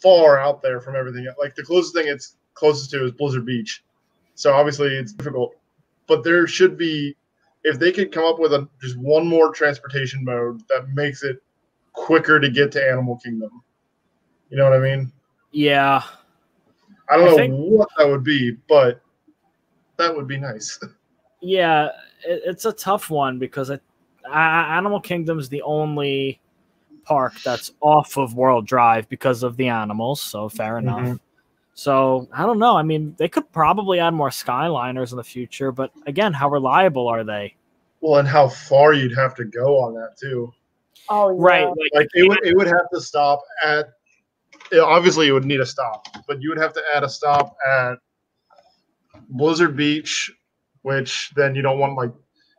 far out there from everything. Like the closest thing it's closest to is Blizzard Beach, so obviously it's difficult. But there should be, if they could come up with a just one more transportation mode that makes it quicker to get to Animal Kingdom. You know what I mean? yeah, I don't I know think- what that would be, but that would be nice. yeah, it, it's a tough one because uh, Animal Kingdom's the only park that's off of World Drive because of the animals. So fair enough. Mhm. So I don't know. I mean, they could probably add more Skyliners in the future, but again, how reliable are they? Well, and how far you'd have to go on that too. Oh, yeah. Right. Like, Like it would, it would have to stop at. Obviously, it would need a stop, but you would have to add a stop at Blizzard Beach, which then you don't want like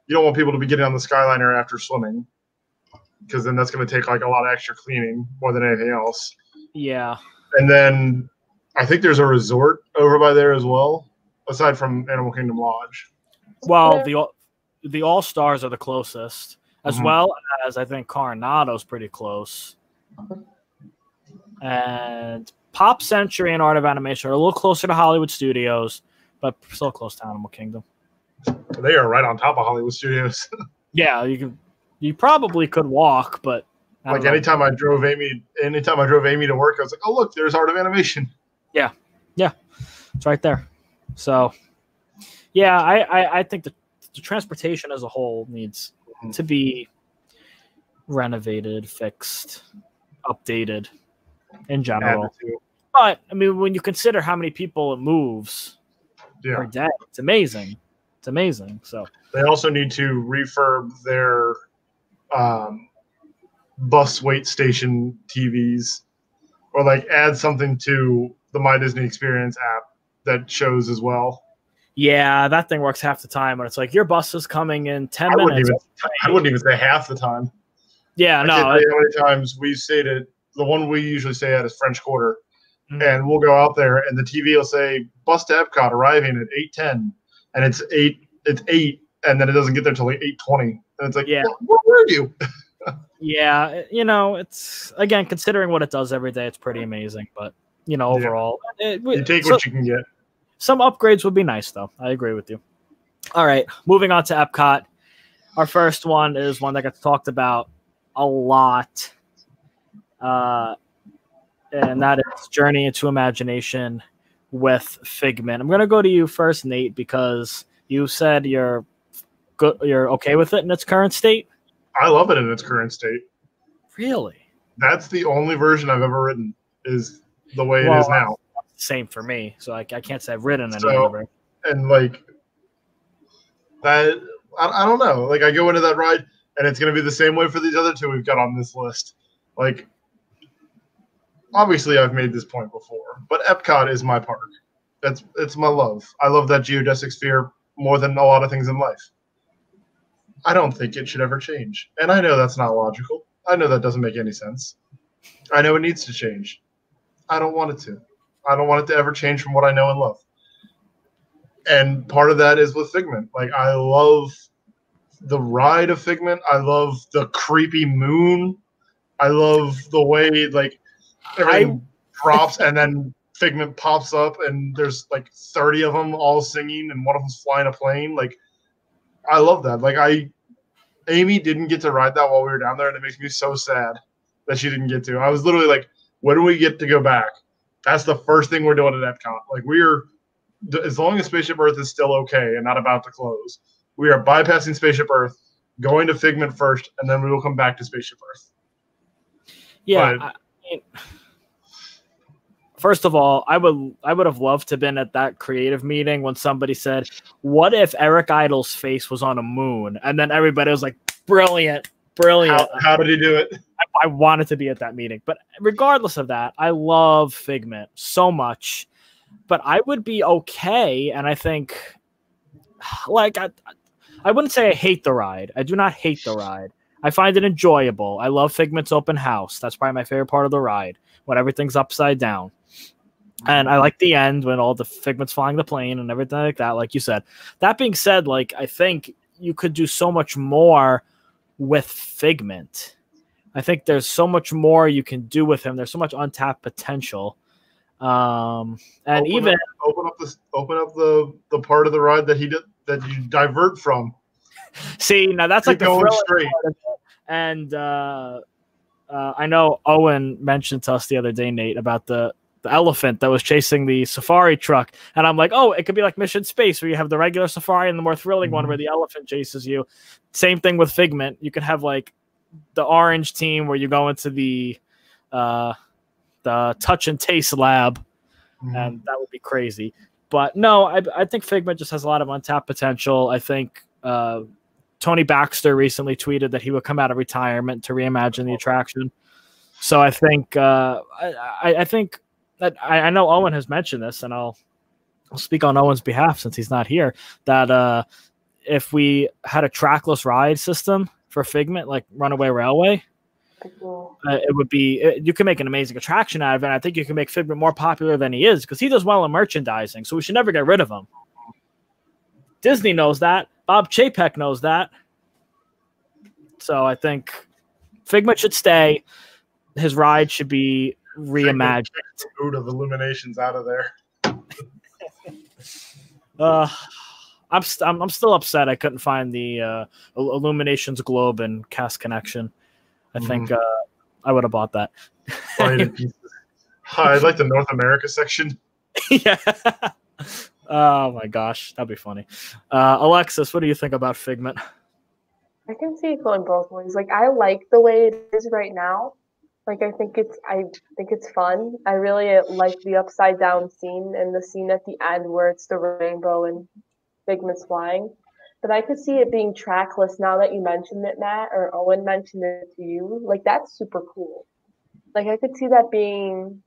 you don't want people to be getting on the Skyliner after swimming, because then that's going to take like a lot of extra cleaning more than anything else. yeah. And then I think there's a resort over by there as well, aside from Animal Kingdom Lodge. Well, the All- the All Stars are the closest, as Mhm. well as I think Coronado's pretty close, and Pop Century and Art of Animation are a little closer to Hollywood Studios, but still close to Animal Kingdom. They are right on top of Hollywood Studios. Yeah, you can. You probably could walk, but like know. anytime I drove Amy, anytime I drove Amy to work, I was like, "Oh look, there's Art of Animation." Yeah, yeah, it's right there. So, yeah, I, I, I think the, the transportation as a whole needs Mhm. to be renovated, fixed, updated in general. But I mean, when you consider how many people it moves Yeah. per day, it's amazing. It's amazing. So, They also need to refurb their um, bus wait station TVs, or like add something to the My Disney Experience app that shows as well. yeah, that thing works half the time when it's like your bus is coming in 10 I wouldn't minutes. even. I wouldn't even say half the time. yeah, I no. how many times we stayed at the one we usually stay at is French Quarter, Mhm. and we'll go out there, and the TV will say bus to Epcot arriving at eight ten, and it's eight. It's eight, and then it doesn't get there till like eight twenty, and it's like, Yeah. "Well, where were you? Yeah, you know, it's again considering what it does every day, it's pretty amazing. But you know, Yeah. overall, it, You take so- what you can get. Some upgrades would be nice, though. I agree with you. All right, moving on to Epcot. Our first one is one that gets talked about a lot, uh, and that is Journey into Imagination with Figment. I'm gonna go to you first, Nate, because you said you're good, you're okay with it in its current state. I love it in its current state. Really? That's the only version I've ever written. Is the way Well, it is now. Same for me. So I, I can't say I've written any So- and like that I, I don't know like i go into that ride and it's going to be the same way for these other two we've got on this list like obviously i've made this point before but epcot is my park. That's it's my love. I love that geodesic sphere more than a lot of things in life. I don't think it should ever change and i know that's not logical. I know that doesn't make any sense. I know it needs to change. I don't want it to. I don't want it to ever change from what i know and love. And part of that is with Figment. Like I love the ride of Figment. I love the creepy moon. I love the way like everything drops and then Figment pops up and there's like 30 of them all singing and one of them's flying a plane. Like I love that. Like I Amy didn't get to ride that while we were down there and it makes me so sad that she didn't get to. I was literally like, when do we get to go back? That's the first thing we're doing at Epcot. Like we're as long as Spaceship Earth is still okay and not about to close, we are bypassing Spaceship Earth, going to Figment first, and then we will come back to Spaceship Earth. Yeah. But- I first of all, I would I would have loved to have been at that creative meeting when somebody said, "What if Eric Idle's face was on a moon?" And then everybody was like, "Brilliant, brilliant." How, how did he do it? I wanted to be at that meeting. But regardless of that, I love Figment so much. But I would be okay, and I think, like, I, I wouldn't say I hate the ride. I do not hate the ride. I find it enjoyable. I love Figment's open house. That's probably my favorite part of the ride when everything's upside down. And I like the end when all the Figment's flying the plane and everything like that, like you said. That being said, like, I think you could do so much more with Figment. I think there's so much more you can do with him. There's so much untapped potential. Um, and Open even up, open up the open up the the part of the ride that he did that you divert from. see now that's like the going thrilling straight. part of it. And uh, uh, I know Owen mentioned to us the other day, Nate, about the the elephant that was chasing the safari truck, and I'm like, oh, it could be like Mission Space, where you have the regular safari and the more thrilling one Mhm. where the elephant chases you. Same thing with Figment. You can have like the orange team where you go into the uh, the touch and taste lab and that would be crazy. But no, I, I think Figment just has a lot of untapped potential. I think uh, Tony Baxter recently tweeted that he would come out of retirement to reimagine the attraction. So I think uh, I, I, I think that I, I know Owen has mentioned this, and I'll I'll speak on Owen's behalf since he's not here. That uh, if we had a trackless ride system for Figment, like Runaway Railway, Cool. uh, it would be it, you can make an amazing attraction out of it. And I think you can make Figment more popular than he is because he does well in merchandising. So we should never get rid of him. Disney knows that. Bob Chapek knows that. So I think Figment should stay. His ride should be reimagined. Ood of illuminations out of there. Uh, I'm, st- I'm I'm still upset I couldn't find the uh, Illuminations globe and Cast Connection. I think uh, I would have bought that. Fine in pieces. I like the North America section. yeah. Oh my gosh, that'd be funny. Uh, Alexis, what do you think about Figment? I can see it going both ways. Like I like the way it is right now. Like I think it's I think it's fun. I really like the upside down scene and the scene at the end where it's the rainbow and Figment's flying. But I could see it being trackless now that you mentioned it, Matt, or Owen mentioned it to you. Like that's super cool. Like I could see that being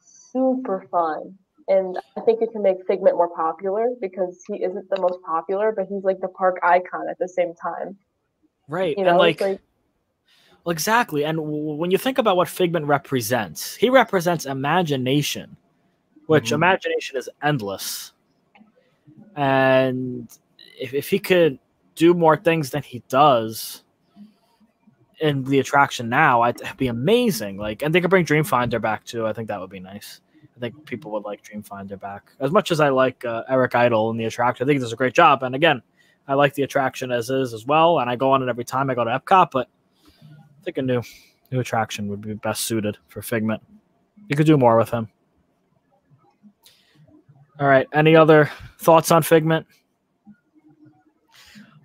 super fun. And I think it can make Figment more popular because he isn't the most popular, but he's like the park icon at the same time. Right, You know, and like, like well, exactly. And w- when you think about what Figment represents, he represents imagination, which Mhm. imagination is endless. And if, if he could do more things than he does in the attraction now, I'd, it'd be amazing. Like, and they could bring Dreamfinder back too. I think that would be nice. I think people would like Dreamfinder back. As much as I like uh, Eric Idle and the attraction, I think he does a great job. And again, I like the attraction as is as well, and I go on it every time I go to Epcot. But I think a new new attraction would be best suited for Figment. You could do more with him. All right. Any other thoughts on Figment?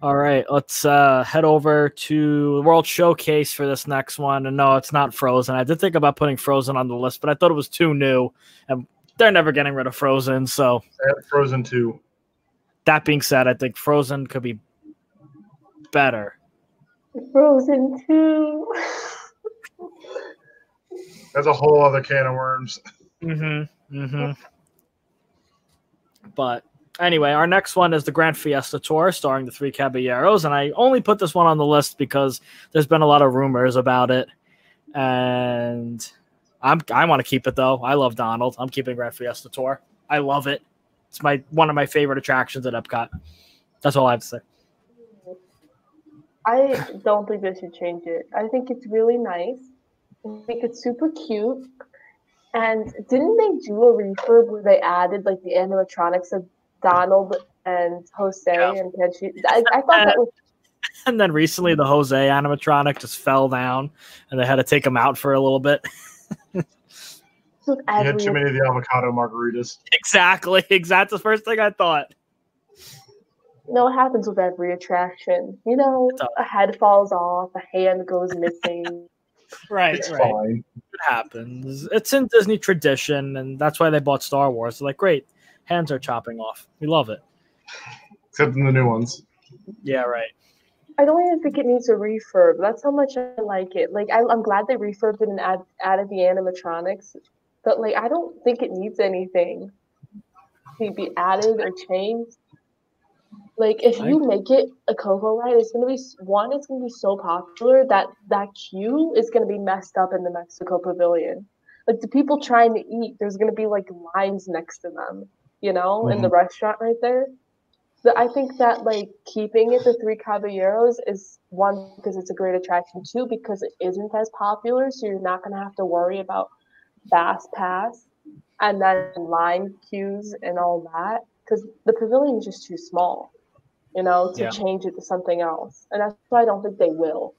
All right, let's uh, head over to the World Showcase for this next one. And no, it's not Frozen. I did think about putting Frozen on the list, but I thought it was too new, and they're never getting rid of Frozen. So, Frozen Two. That being said, I think Frozen could be better. Frozen Two. That's a whole other can of worms. Mm-hmm. Mm-hmm. But anyway, our next one is the Grand Fiesta Tour starring the three Caballeros. And I only put this one on the list because there's been a lot of rumors about it. And I'm I want to keep it though. I love Donald. I'm keeping Grand Fiesta Tour. I love it. It's my one of my favorite attractions at Epcot. That's all I have to say. I don't think they should change it. I think it's really nice. I think it's super cute. And didn't they do a refurb where they added like the animatronics of Donald and Jose Yeah. and Kenshi? I, I thought that uh, was And then recently, the Jose animatronic just fell down, and they had to take him out for a little bit. with You had too many of the avocado margaritas. exactly, exactly. The first thing I thought. No, it happens with every attraction. You know, It does. a head falls off, a hand goes missing. Right, It's right. fine. It happens. It's in Disney tradition, and that's why they bought Star Wars. They're like, great, hands are chopping off. We love it. Except in the new ones. Yeah, right. I don't even think it needs a refurb. That's how much I like it. Like, I, I'm glad they refurbed it and add, added the animatronics, but like, I don't think it needs anything to be added or changed. Like, if you make it a Coco ride, it's gonna be one. It's gonna be so popular that that queue is gonna be messed up in the Mexico Pavilion. Like the people trying to eat, there's gonna be like lines next to them, you know, in the mm-hmm. restaurant right there. So I think that like keeping it the Three Caballeros is one because it's a great attraction. Two because it isn't as popular, so you're not gonna have to worry about fast pass and then line queues and all that because the pavilion is just too small, you know, to Yeah. change it to something else. And that's why I don't think they will.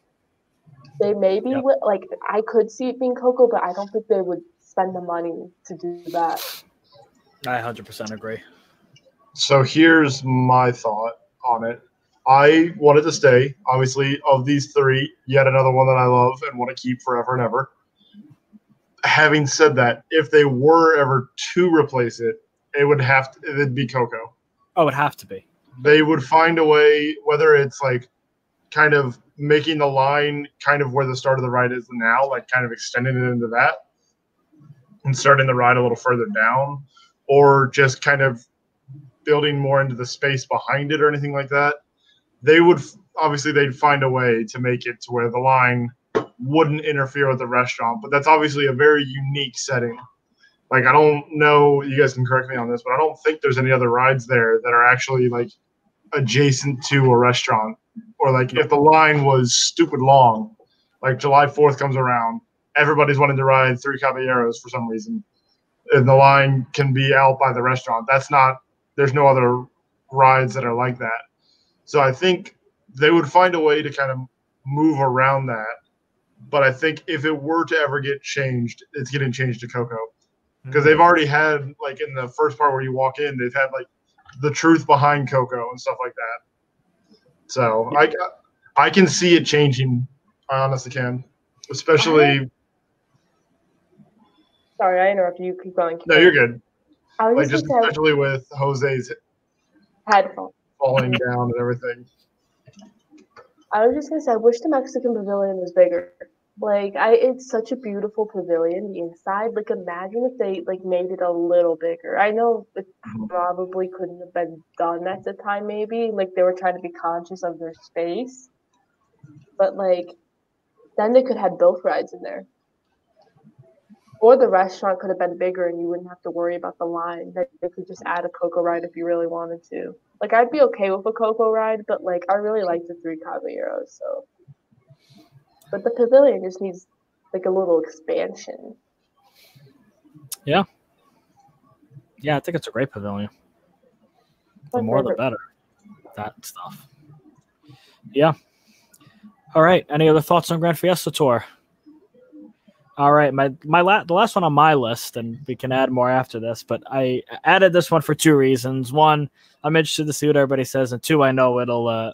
They maybe will, like I could see it being Coco, but I don't think they would spend the money to do that. I 100% agree. So here's my thought on it. I wanted to stay. Obviously, of these three, yet another one that I love and want to keep forever and ever. Having said that, if they were ever to replace it, it would have to it'd be Coco. Oh, it would have to be. They would find a way, whether it's like kind of making the line kind of where the start of the ride is now, like kind of extending it into that and starting the ride a little further down, or just kind of building more into the space behind it or anything like that. They would obviously they'd find a way to make it to where the line wouldn't interfere with the restaurant, but that's obviously a very unique setting. Like I don't know, you guys can correct me on this, but I don't think there's any other rides there that are actually like adjacent to a restaurant or like if the line was stupid long, like July 4th comes around, everybody's wanting to ride Three Caballeros for some reason, and the line can be out by the restaurant. That's not. There's no other rides that are like that. So I think they would find a way to kind of move around that. But I think if it were to ever get changed, it's getting changed to Coco because they've already had like in the first part where you walk in, they've had like the truth behind Coco and stuff like that. So I I can see it changing. I honestly can, especially. Sorry, I interrupted you. Keep going. Keep No, going. you're good. I was Like just just especially with Jose's headphones. falling down and everything. I was just gonna say, I wish the Mexican pavilion was bigger. Like, I, it's such a beautiful pavilion, the inside. Like, imagine if they like made it a little bigger. I know it Mhm. probably couldn't have been done at the time. Maybe like they were trying to be conscious of their space, but like, then they could have both rides in there. Or the restaurant could have been bigger, and you wouldn't have to worry about the line. That they could just add a Coco ride if you really wanted to. Like I'd be okay with a Coco ride, but like I really like the three Caballeros, so. But the pavilion just needs like a little expansion. Yeah, Yeah, I think it's a great pavilion. The more the better. That stuff. Yeah. All right. Any other thoughts on Grand Fiesta Tour? All right, my my la- the last one on my list, and we can add more after this. But I added this one for two reasons. One, I'm interested to see what everybody says, and two, I know it'll uh,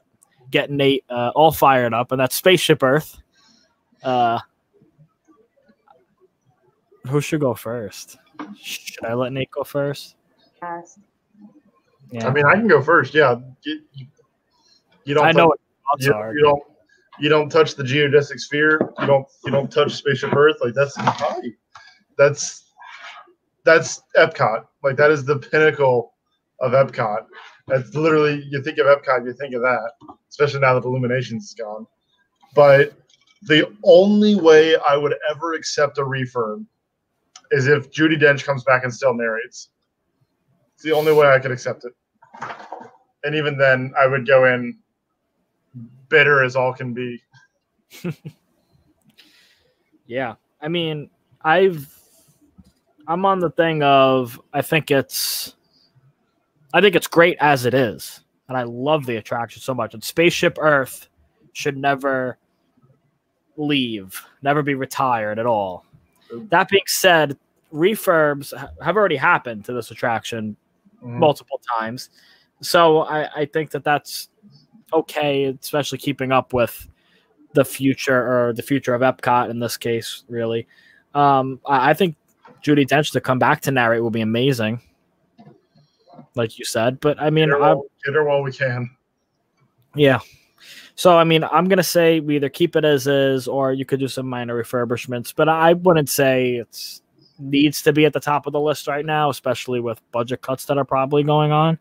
get Nate uh, all fired up, and that's Spaceship Earth. Uh, who should go first? Should I let Nate go first? Yes. Yeah, I mean, I can go first. Yeah, you, you- you don't. I know touch- what you, are. you don't. You don't touch the geodesic sphere. You don't. You don't touch spaceship Earth. Like that's. That's that's Epcot. Like that is the pinnacle of Epcot. That's literally you think of Epcot, you think of that. Especially now that Illuminations is gone. But the only way I would ever accept a refurb is if Judi Dench comes back and still narrates. It's the only way I could accept it. And even then, I would go in bitter as all can be. Yeah. I mean, I've I'm on the thing of I think it's I think it's great as it is. And I love the attraction so much. And Spaceship Earth should never leave, never be retired at all. That being said, refurbs have already happened to this attraction mm-hmm. multiple times. So I, I think that that's okay, especially keeping up with the future or the future of Epcot in this case, really. Um, I, I think Judi Dench to come back to narrate will be amazing, like you said. But I mean, Get her, I, while, get her while we can. yeah. So I mean, I'm gonna say we either keep it as is or you could do some minor refurbishments. But I wouldn't say it's needs to be at the top of the list right now, especially with budget cuts that are probably going on.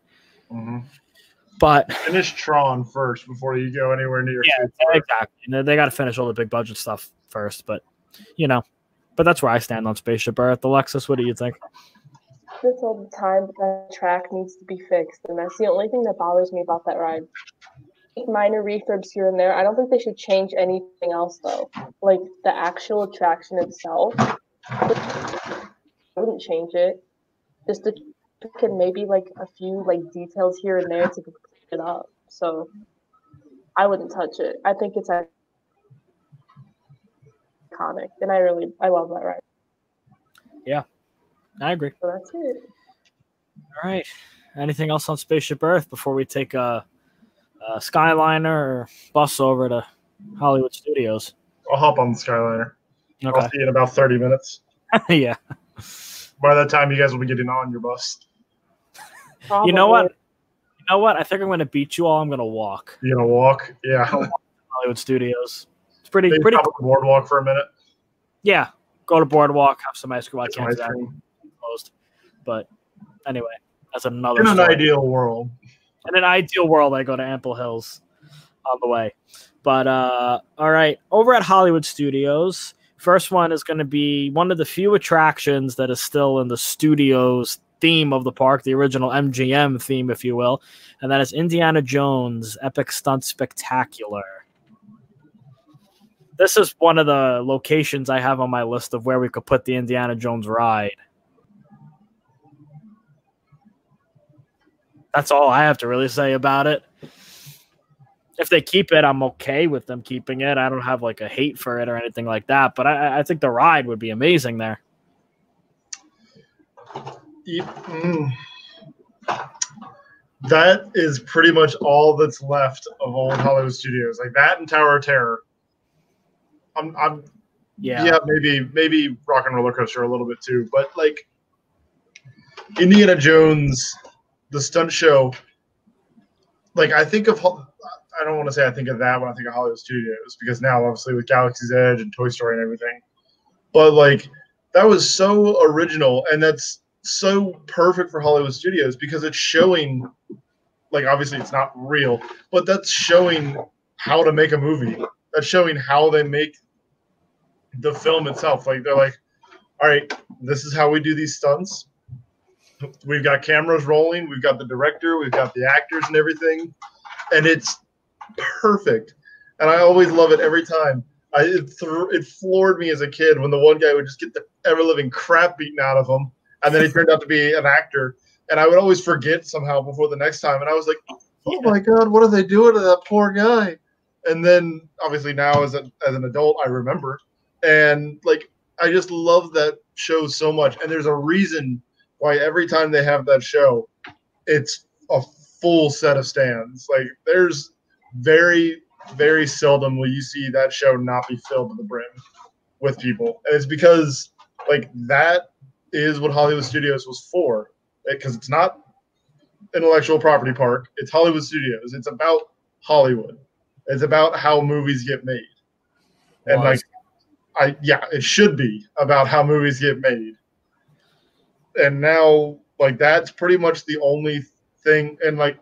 But Finish Tron first before you go anywhere near. yeah, exactly. You know, they got to finish all the big budget stuff first. But you know, but that's where I stand on Spaceship Earth. Alexis, what do you think? This all the time, but that track needs to be fixed, and that's the only thing that bothers me about that ride. Minor refurbs here and there. I don't think they should change anything else though. Like the actual attraction itself, I wouldn't change it. Just to and maybe like a few like details here and there to clean it up. So I wouldn't touch it. I think it's iconic, and I really I love that ride. Yeah, I agree. So that's it. All right. Anything else on Spaceship Earth before we take a, a Skyliner or bus over to Hollywood Studios? I'll hop on the Skyliner. Okay. I'll Okay. see you in about 30 minutes. yeah. By that time, you guys will be getting on your bus. You know what? You know what? I think I'm going to beat you all. I'm going to walk You're gonna walk? Yeah. Hollywood Studios. It's pretty, Maybe pretty. stop at the boardwalk for a minute. Yeah. Go to Boardwalk, have some ice cream. I can't ice that. cream. Closed. But anyway, that's another. In an story. ideal world. in an ideal world, I go to Ample Hills on the way. But uh, all right, over at Hollywood Studios, first one is going to be one of the few attractions that is still in the studios theme of the park, the original MGM theme, if you will, and that is Indiana Jones Epic Stunt Spectacular. This is one of the locations I have on my list of where we could put the Indiana Jones ride. That's all I have to really say about it. If they keep it, I'm okay with them keeping it. I don't have like a hate for it or anything like that. But I, I think the ride would be amazing there. Mm. That is pretty much all that's left of old Hollywood studios. Like that and Tower of Terror. I'm, I'm Yeah. yeah. maybe maybe Rock and Roller Coaster a little bit too, but like Indiana Jones, the stunt show. Like I think of, I don't want to say I think of that when I think of Hollywood Studios because now obviously with Galaxy's Edge and Toy Story and everything, but like that was so original and that's so perfect for Hollywood Studios because it's showing, like obviously it's not real, but that's showing how to make a movie. That's showing how they make the film itself. Like they're like, all right, this is how we do these stunts. We've got cameras rolling, we've got the director, we've got the actors and everything, and it's perfect. And I always love it every time. I it, thr it floored me as a kid when the one guy would just get the ever living crap beaten out of him, and then he turned out to be an actor. And I would always forget somehow before the next time, and I was like, "Oh my god, what are they doing to that poor guy?" And then obviously now as a, as an adult, I remember, and like I just love that show so much. And there's a reason why every time they have that show, it's a full set of stands. Like there's very very seldom will you see that show not be filled to the brim with people, and it's because like that is what Hollywood Studios was for, eh, because it's not intellectual property park. It's Hollywood Studios. It's about Hollywood. It's about how movies get made, and like I yeah, it should be about how movies get made. And now like that's pretty much the only thing and like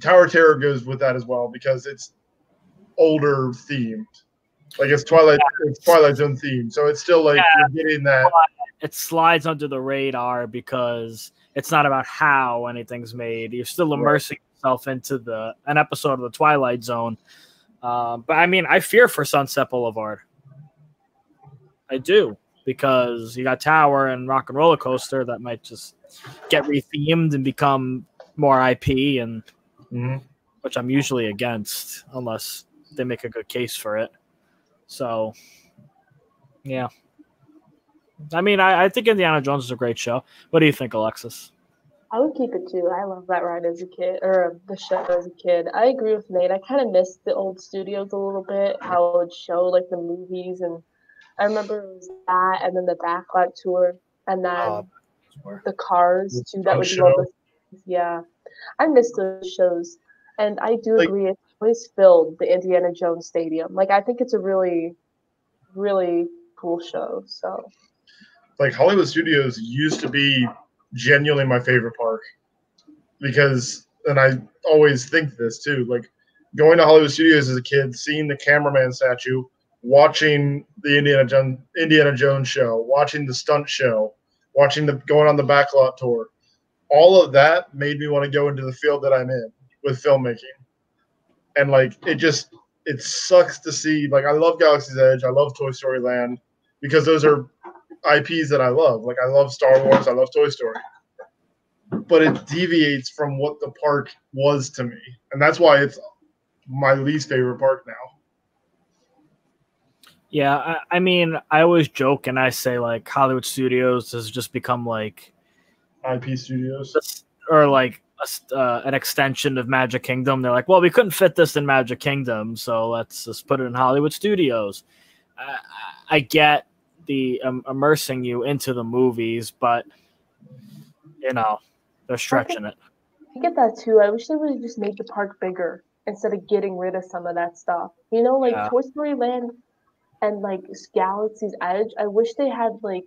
Tower Terror goes with that as well because it's older themed. Like it's Twilight it's Twilight Zone themed. So it's still like Yeah. you're getting that It slides under the radar because it's not about how anything's made. You're still Right. immersing yourself into the an episode of the Twilight Zone. Um, but I mean, I fear for Sunset Boulevard. I do because you got Tower and Rock and Roller Coaster that might just get rethemed and become more IP, and Mhm. which I'm usually against unless they make a good case for it. So, yeah. I mean, I, I think Indiana Jones is a great show. What do you think, Alexis? I would keep it too. I love that ride as a kid, or the show as a kid. I agree with Nate. I kind of missed the old studios a little bit, how it would show like the movies, and I remember it was that, and then the backlot tour, and then Uh, the cars too. That fun would do all show. those. Yeah, I miss those shows, and I do Like- agree. It's always filled the Indiana Jones Stadium. Like I think it's a really, really cool show. So like Hollywood Studios used to be genuinely my favorite park because, and I always think this too, like going to Hollywood Studios as a kid, seeing the cameraman statue, watching the Indiana Jones Indiana Jones show, watching the stunt show, watching the going on the backlot tour, all of that made me want to go into the field that I'm in with filmmaking, and like it just it sucks to see. Like I love Galaxy's Edge, I love Toy Story Land because those are IPs that I love. Like I love Star Wars, I love Toy Story. But it deviates from what the park was to me. And that's why it's my least favorite park now. Yeah, I, I mean, I always joke and I say like Hollywood Studios has just become like, IP Studios. or like a uh, an extension of Magic Kingdom. They're like, well, we couldn't fit this in Magic Kingdom, so let's just put it in Hollywood Studios. I, I get the um, immersing you into the movies, but you know, they're stretching it. I get that too. I wish they would have just made the park bigger instead of getting rid of some of that stuff. You know, like Yeah. Toy Story Land and like Galaxy's Edge. I wish they had like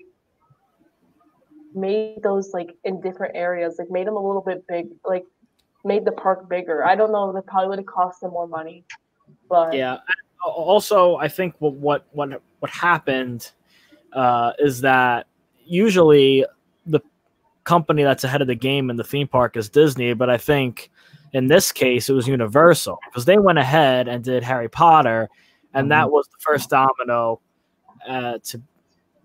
made those like in different areas, like made them a little bit big, like made the park bigger. I don't know. That probably would have cost them more money, but Yeah. Also, I think what what what, what happened uh, is that usually the company that's ahead of the game in the theme park is Disney, but I think in this case it was Universal because they went ahead and did Harry Potter, and that was the first domino uh, to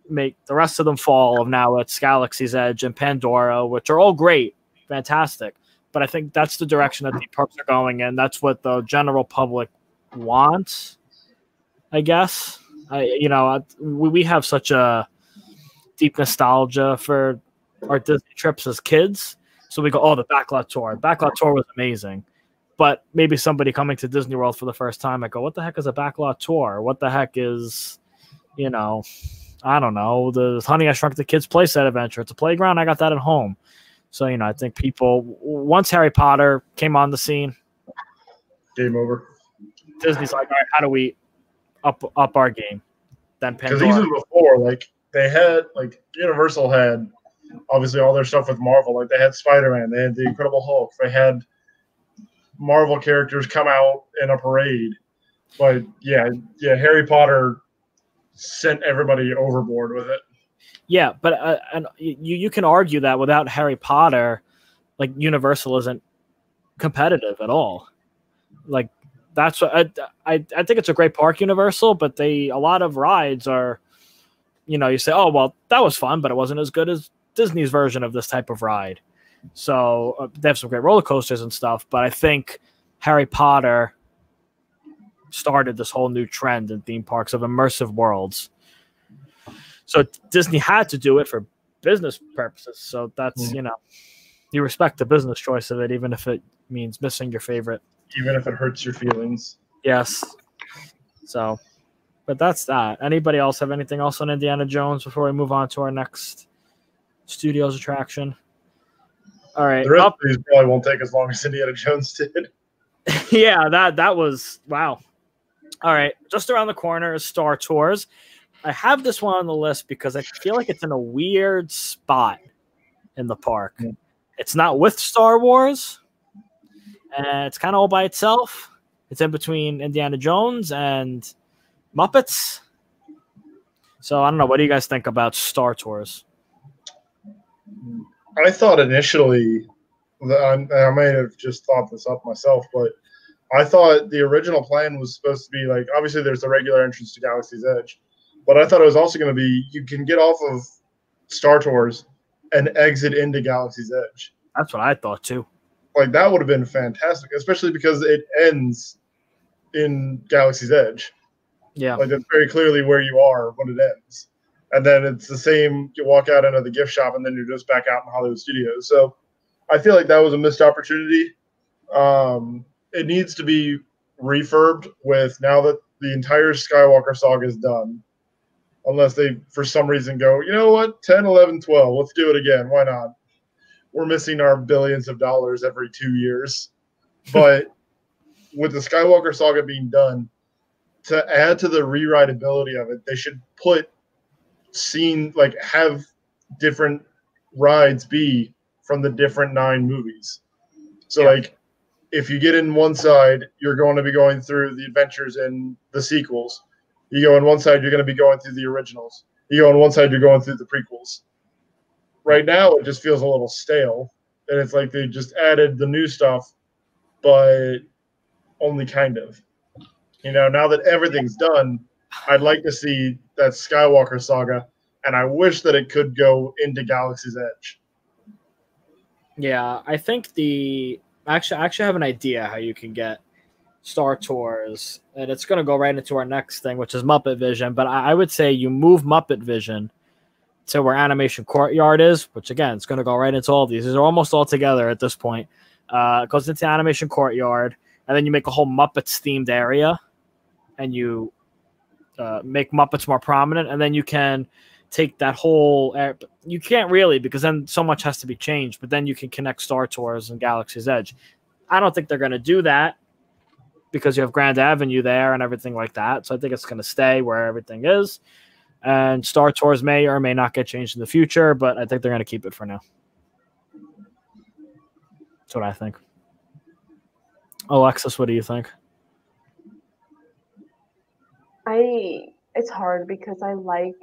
make the rest of them fall. Of now it's Galaxy's Edge and Pandora, which are all great, fantastic. But I think that's the direction that the parks are going in. That's what the general public wants, I guess. I, you know, I- we, we have such a deep nostalgia for our Disney trips as kids. So we go, oh, the backlot tour. Backlot tour was amazing. But maybe somebody coming to Disney World for the first time, I go, what the heck is a backlot tour? What the heck is, you know, I don't know, the Honey I Shrunk the Kids playset adventure. It's a playground. I got that at home. So, you know, I think people, once Harry Potter came on the scene, Game over. Disney's like, all right, how do we up up our game? Then Because even before, like they had like Universal had obviously all their stuff with Marvel. Like they had Spider Man, they had the Incredible Hulk, they had Marvel characters come out in a parade. But yeah, yeah, Harry Potter sent everybody overboard with it. Yeah, but uh, and you you can argue that without Harry Potter, like Universal isn't competitive at all. Like that's what I, I I think it's a great park Universal, but they a lot of rides are, you know, you say, oh well, that was fun, but it wasn't as good as Disney's version of this type of ride. So uh, they have some great roller coasters and stuff, but I think Harry Potter started this whole new trend in theme parks of immersive worlds. So Disney had to do it for business purposes. So that's, Mhm. you know, you respect the business choice of it, even if it means missing your favorite. Even if it hurts your feelings. Yes. So, but that's that. Anybody else have anything else on Indiana Jones before we move on to our next studios attraction? All right. The rest of these probably won't take as long as Indiana Jones did. yeah, that that was wow. All right, just around the corner is Star Tours. I have this one on the list because I feel like it's in a weird spot in the park. It's not with Star Wars, and it's kind of all by itself. It's in between Indiana Jones and Muppets. So I don't know. What do you guys think about Star Tours? I thought initially that I, I may have just thought this up myself, but I thought the original plan was supposed to be like obviously there's the regular entrance to Galaxy's Edge, but I thought it was also going to be you can get off of Star Tours and exit into Galaxy's Edge. That's what I thought too. Like that would have been fantastic, especially because it ends in Galaxy's Edge. Yeah, Like that's very clearly where you are when it ends. And then it's the same. You walk out into the gift shop, and then you're just back out in Hollywood Studios. So I feel like that was a missed opportunity. Um, it needs to be refurbed with now that the entire Skywalker saga is done. Unless they, for some reason, go, you know what, 10, 11, 12, let's do it again. Why not? We're missing our billions of dollars every two years. But with the Skywalker saga being done, to add to the rewritability of it, they should put scene like have different rides be from the different nine movies. So Yeah. like if you get in one side, you're going to be going through the adventures and the sequels. You go on one side, you're going to be going through the originals. You go on one side, you're going through the prequels. Right now, it just feels a little stale, and it's like they just added the new stuff, but only kind of. You know, now that everything's done, I'd like to see that Skywalker saga, and I wish that it could go into Galaxy's Edge. Yeah, I think the actually I actually have an idea how you can get Star Tours, and it's going to go right into our next thing, which is Muppet Vision. But I, I would say you move Muppet Vision to where Animation Courtyard is, which again, it's going to go right into all these. These are almost all together at this point. Uh, it goes into Animation Courtyard, and then you make a whole Muppets themed area, and you uh, make Muppets more prominent, and then you can take that whole you can't really because then so much has to be changed but then you can connect star tours and galaxy's edge. I don't think they're going to do that because you have grand avenue there and everything like that so i think it's going to stay where everything is. And star tours may or may not get changed in the future but i think they're going to keep it for now. That's what i think. Alexis what do you think? I it's hard because I like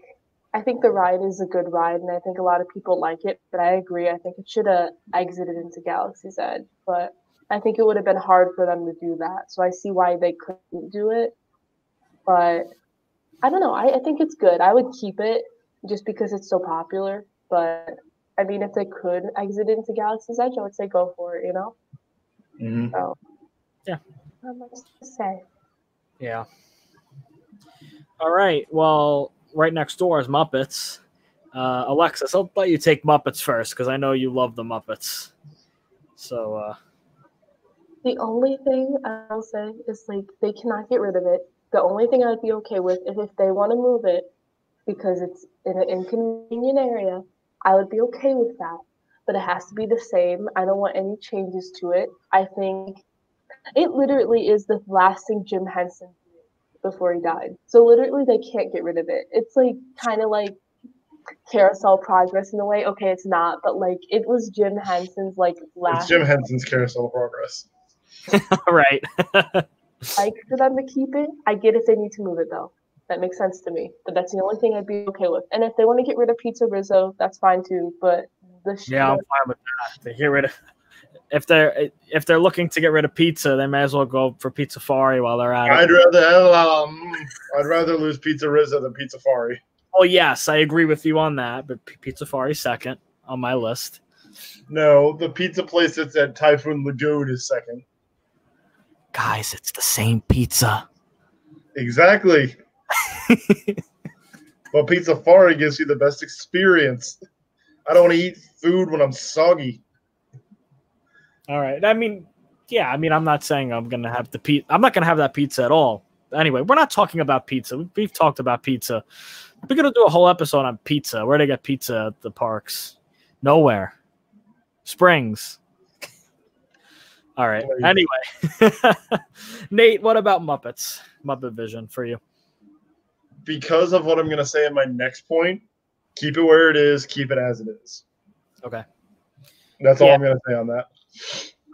I think the ride is a good ride and I think a lot of people like it, but I agree. I think it should have exited into Galaxy's Edge, but I think it would have been hard for them to do that. So I see why they couldn't do it. But I don't know. I, I think it's good. I would keep it just because it's so popular. But I mean, if they could exit into Galaxy's Edge, I would say go for it, you know? Mm-hmm. So, Yeah. Not much to say. Yeah. All right. Well, right next door is Muppets. Uh, Alexis, I'll let you take Muppets first because I know you love the Muppets. So, uh, The only thing I'll say is like they cannot get rid of it. The only thing I'd be okay with is if they want to move it because it's in an inconvenient area, I would be okay with that. But it has to be the same. I don't want any changes to it. I think it literally is the last thing Jim Henson before he died. So literally they can't get rid of it. It's like kind of like carousel progress in a way. Okay, it's not, but like it was Jim Henson's like It's last Jim Henson's Carousel Progress. right. like for them to keep it. I get if they need to move it though. That makes sense to me. But that's the only thing I'd be okay with. And if they want to get rid of PizzeRizzo, that's fine too. But the sh- yeah, I'm fine with that. To get rid of, if they're if they're looking to get rid of pizza, they may as well go for Pizzafari while they're at it. I'd rather um, I'd rather lose PizzeRizzo than Pizzafari. Oh yes, I agree with you on that. But Pizzafari second. on my list. No, the pizza place that's at Typhoon Lagoon is second. Guys, it's the same pizza. Exactly. but Pizzafari gives you the best experience. I don't want to eat food when I'm soggy. All right. I mean, yeah. I mean, I'm not saying I'm gonna have the pizza. I'm not gonna have that pizza at all. Anyway, we're not talking about pizza. We- We've talked about pizza. We're gonna do a whole episode on pizza. Where to get pizza at the parks? Nowhere. Springs. All right. Anyway, Nate, what about Muppets? Muppet Vision for you. Because of what I'm going to say in my next point, keep it where it is, keep it as it is. Okay. That's all I'm going to say on that.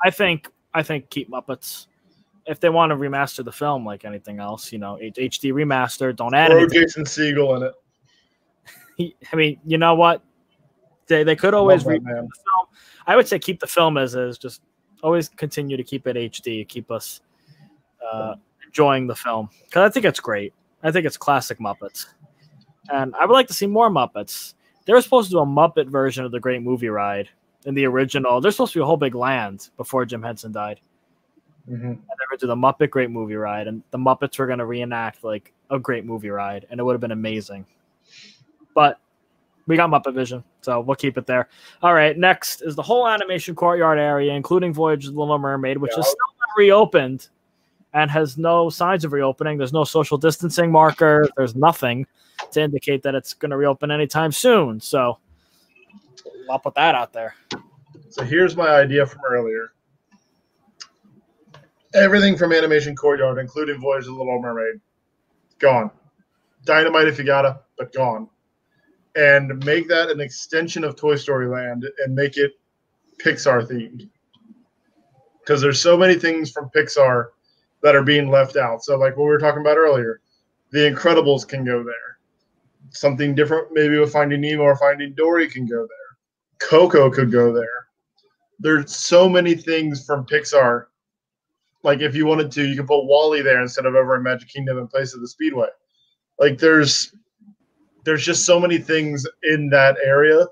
I think I think keep Muppets. If they want to remaster the film like anything else, you know, HD remaster, don't add anything. Jason Segel in it. I mean, you know what? They they could always Love re- the film. I would say keep the film as is. Just always continue to keep it HD. Keep us uh, enjoying the film because I think it's great. I think it's classic Muppets, and I would like to see more Muppets. They were supposed to do a Muppet version of the Great Movie Ride in the original. There's supposed to be a whole big land before Jim Henson died. Mhm. and they were do the Muppet Great Movie Ride, and the Muppets were going to reenact like a Great Movie Ride, and it would have been amazing. But we got Muppet Vision, so we'll keep it there. All right, next is the whole animation courtyard area, including Voyage of the Little Mermaid, which Yeah. is still not reopened and has no signs of reopening. There's no social distancing marker. There's nothing to indicate that it's going to reopen anytime soon. So I'll put that out there. So here's my idea from earlier. Everything from Animation Courtyard, including Voyage of the Little Mermaid, gone. Dynamite if you gotta, but gone. And make that an extension of Toy Story Land and make it Pixar themed. Because there's so many things from Pixar that are being left out. So, like what we were talking about earlier, The Incredibles can go there. Something different, maybe with Finding Nemo or Finding Dory, can go there. Coco could go there. There's so many things from Pixar. Like if you wanted to, you could put WALL-E there instead of over in Magic Kingdom in place of the Speedway. Like there's there's just so many things in that area,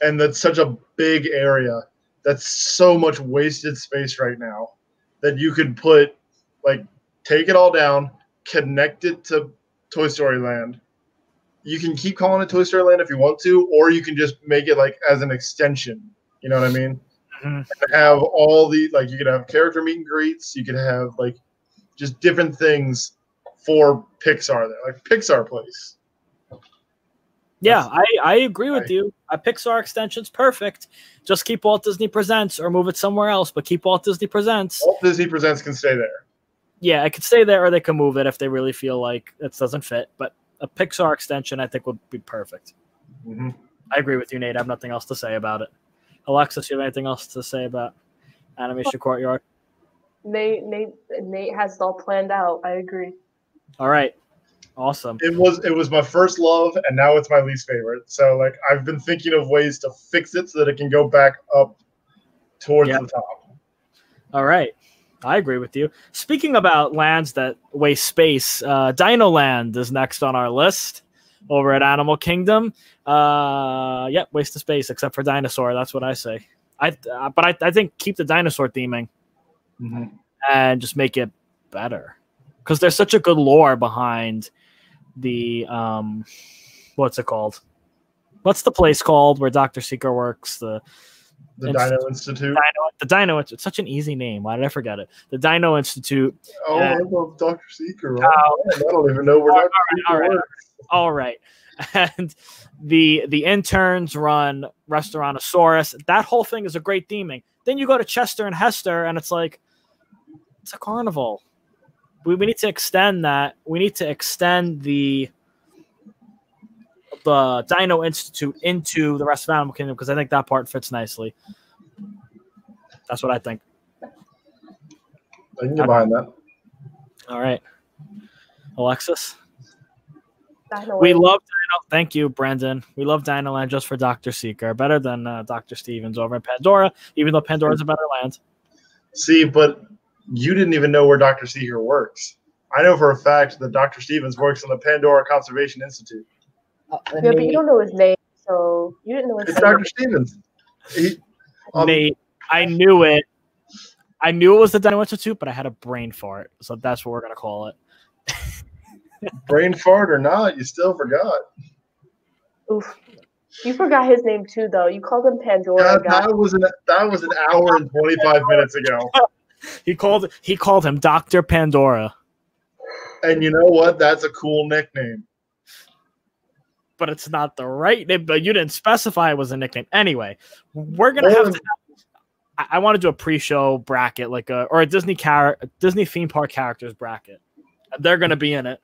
and that's such a big area. That's so much wasted space right now that you could put like take it all down, connect it to Toy Story Land. You can keep calling it Toy Story Land if you want to, or you can just make it like as an extension. You know what I mean? Mhm. Have all the like you could have character meet and greets. You could have like just different things for Pixar there, like Pixar Place. Yeah, I, I agree with Right. you. A Pixar extension's perfect. Just keep Walt Disney Presents or move it somewhere else, but keep Walt Disney Presents. Walt Disney Presents can stay there. Yeah, it could stay there or they can move it if they really feel like it doesn't fit. But a Pixar extension, I think, would be perfect. hmm I agree with you, Nate. I have nothing else to say about it. Alexis, you have anything else to say about Animation Courtyard? Nate, Nate, Nate has it all planned out. I agree. All right. Awesome. It was it was my first love, and now it's my least favorite. So like I've been thinking of ways to fix it so that it can go back up towards Yeah. the top. All right. I agree with you. Speaking about lands that waste space, uh, Dino Land is next on our list over at Animal Kingdom. Uh, yep, waste of space except for dinosaur. That's what I say. I uh, but I, I think keep the dinosaur theming and just make it better because there's such a good lore behind the um, what's it called? What's the place called where Doctor Seeker works? The The Institute. Dino Institute. Dino, the Dino. It's such an easy name. Why did I forget it? The Dino Institute. Oh. I love Doctor Seeker. Oh. I don't even know where oh, All Doctor right, Seeker all right. All right, and the the interns run Restaurantosaurus. That whole thing is a great theming. Then you go to Chester and Hester, and it's like it's a carnival. We, we need to extend that. We need to extend the the Dino Institute into the rest of Animal Kingdom because I think that part fits nicely. That's what I think. I can get behind that. All right, Alexis. Dino We Land. love Dino. Thank you, Brendan. We love Dino Land just for Doctor Seeker. Better than uh, Doctor Stevens over in Pandora, even though Pandora's a better land. See, but you didn't even know where Doctor Seeker works. I know for a fact that Dr. Stevens works in the Pandora Conservation Institute. Yeah, but you don't know his name, so. You didn't know his It's name. Dr. Stevens. He, um, Nate, I knew it. I knew it was the Dino Institute, but I had a brain fart, so that's what we're gonna call it. brain fart or not, you still forgot. Oof. You forgot his name too, though. You called him Pandora. That, that was an that was an hour and twenty five minutes ago. He called he called him Doctor Pandora, And you know what? That's a cool nickname. But it's not the right name. But you didn't specify it was a nickname. Anyway, we're gonna have to. I, I want to do a pre-show bracket, like a or a Disney character, Disney theme park characters bracket. They're gonna be in it.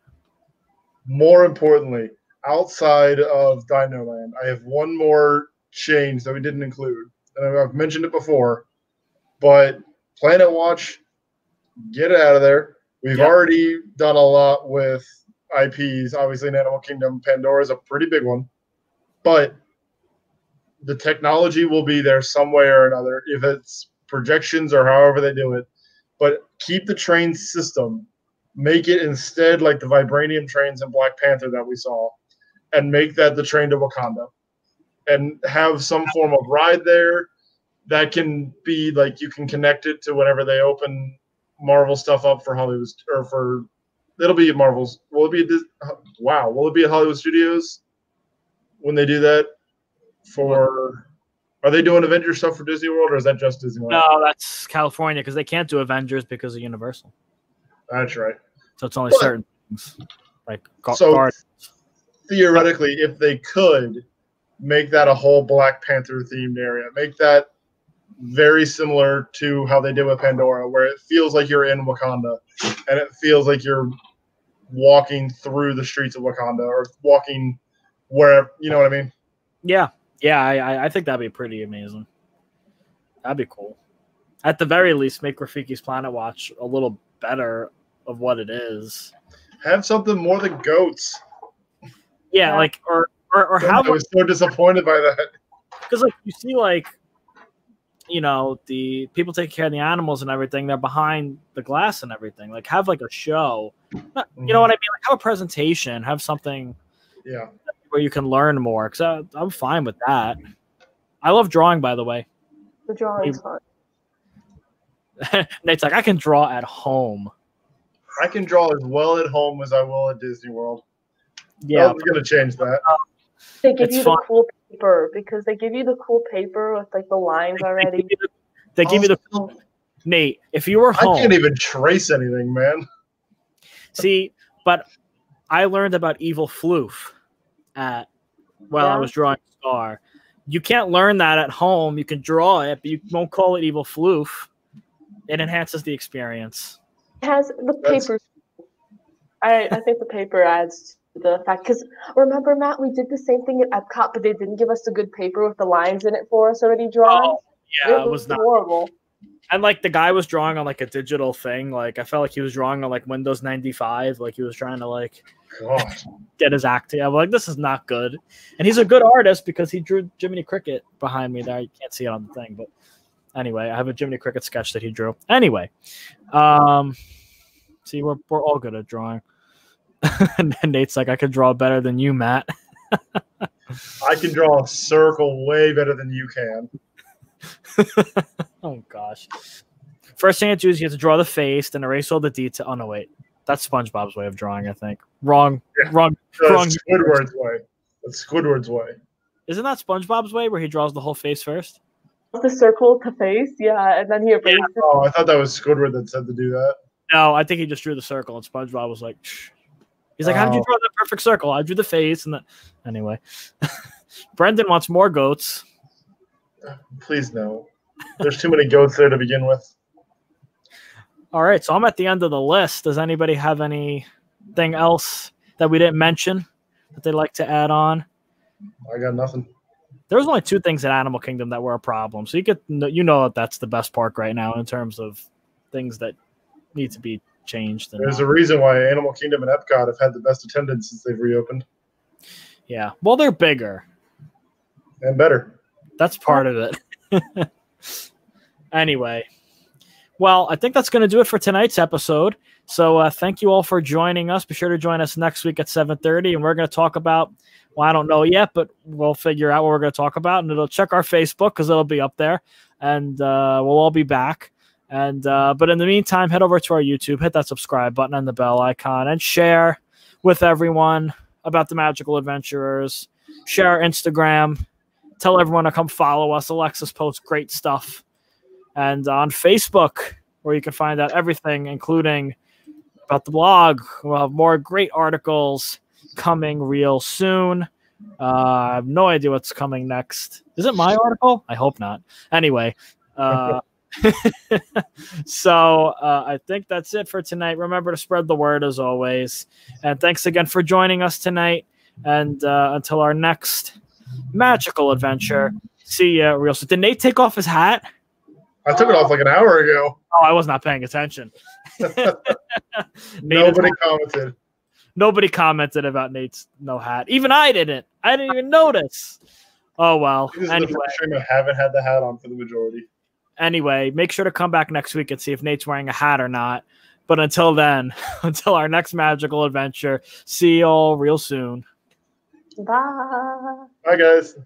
More importantly, outside of Dino Land, I have one more change that we didn't include. And I've- mentioned it before, but Planet Watch, get it out of there. We've Yeah. already done a lot with IPs. Obviously, in Animal Kingdom, Pandora is a pretty big one, but the technology will be there some way or another, if it's projections or however they do it. But keep the train system make it instead like the vibranium trains in Black Panther that we saw, and make that the train to Wakanda, and have some form of ride there that can be like you can connect it to whenever they open Marvel stuff up for Hollywood or for it'll be Marvel's. Will it be? At Dis- wow, will it be at Hollywood Studios when they do that? For are they doing Avengers stuff for Disney World or is that just Disneyland? No, that's California because they can't do Avengers because of Universal. That's right. So it's only But- certain things like So- theoretically, if they could make that a whole Black Panther themed area, make that very similar to how they did with Pandora, where it feels like you're in Wakanda and it feels like you're walking through the streets of Wakanda or walking where you know what I mean. Yeah, yeah, I, I- I think that'd be pretty amazing. That'd be cool. At the very least, make Rafiki's Planet Watch a little better of what it is. Have something more than goats. Yeah, Yeah. like or or, or I how was so disappointed by that. because like you see like you know the people taking care of the animals and everything they're behind the glass and everything like have like a show Not- you know mm-hmm. what i mean like have a presentation have something Yeah. where you can learn more because uh, i'm fine with that i love drawing by the way The drawing's fun. nate's like i can draw at home I can draw as well at home as I will at Disney World. yeah I'm gonna change that. They give It's you fun. the cool paper because they give you the cool paper with like the lines they, they already. give the, they give you the Also, nate if you were home, I can't even trace anything, man. See, but I learned about evil floof at while I was drawing Star. You can't learn that at home. You can draw it, but you won't call it evil floof. It enhances the experience. It has the That's- paper. I I think the paper adds to the fact because remember Matt, we did the same thing at Epcot, but they didn't give us the good paper with the lines in it for us already drawn. Oh, Yeah, it was not. horrible. And like the guy was drawing on like a digital thing. Like I felt like he was drawing on like Windows 95. Like he was trying to like God. get his act together. I'm like, this is not good. And he's a good artist because he drew Jiminy Cricket behind me there. You can't see it on the thing, but anyway, I have a Jiminy Cricket sketch that he drew. Anyway, um, see, we're we're all good at drawing. and then Nate's like, I could draw better than you, Matt. I can draw a circle way better than you can. oh gosh. First thing I do is you have to draw the face, then erase all the detail. Oh no, wait, that's SpongeBob's way of drawing. I think wrong, Yeah. wrong, That's wrong. Squidward's way. That's Squidward's way. Isn't that SpongeBob's way where he draws the whole face first? The circle to face, yeah, and then he erased it. Oh, I thought that was Squidward that said to do that. No, I think he just drew the circle, and SpongeBob was like, Shh. "He's like, how did you Oh. draw that perfect circle? I drew the face, and the anyway." Brendan wants more goats. Please no. There's too many goats there to begin with. All right, so I'm at the end of the list. Does anybody have anything else that we didn't mention that they'd like to add on? I got nothing. There was only two things in Animal Kingdom that were a problem, so you get you know that that's the best park right now in terms of things that need to be changed. And There's all. a reason why Animal Kingdom and Epcot have had the best attendance since they've reopened yeah, well, they're bigger. and better. That's part of it. anyway, well, I think that's going to do it for tonight's episode. So uh, thank you all for joining us. Be sure to join us next week at 7:30, and we're going to talk about. Well, I don't know yet, but we'll figure out what we're going to talk about, and it'll check our Facebook because it'll be up there, and uh, we'll all be back. And uh, but in the meantime, head over to our YouTube, hit that subscribe button and the bell icon, and share with everyone about the Magical Adventurers. Share our Instagram. Tell everyone to come follow us. Alexis posts great stuff, and on Facebook, where you can find out everything, including about the blog. We'll have more great articles coming real soon. Uh, I have no idea what's coming next. Is it my article? I hope not. Anyway, uh, so uh, I think that's it for tonight. Remember to spread the word as always. And thanks again for joining us tonight. And uh, until our next magical adventure, see you real soon. Did Nate take off his hat? I took it off like an hour ago. Oh, I was not paying attention. Nobody commented. Nobody commented about Nate's no hat. Even I didn't. I didn't even notice. Oh well. This is Anyway, the first stream I haven't had the hat on for the majority. Anyway, make sure to come back next week and see if Nate's wearing a hat or not. But until then, until our next magical adventure, see you all real soon. Bye. Bye, guys.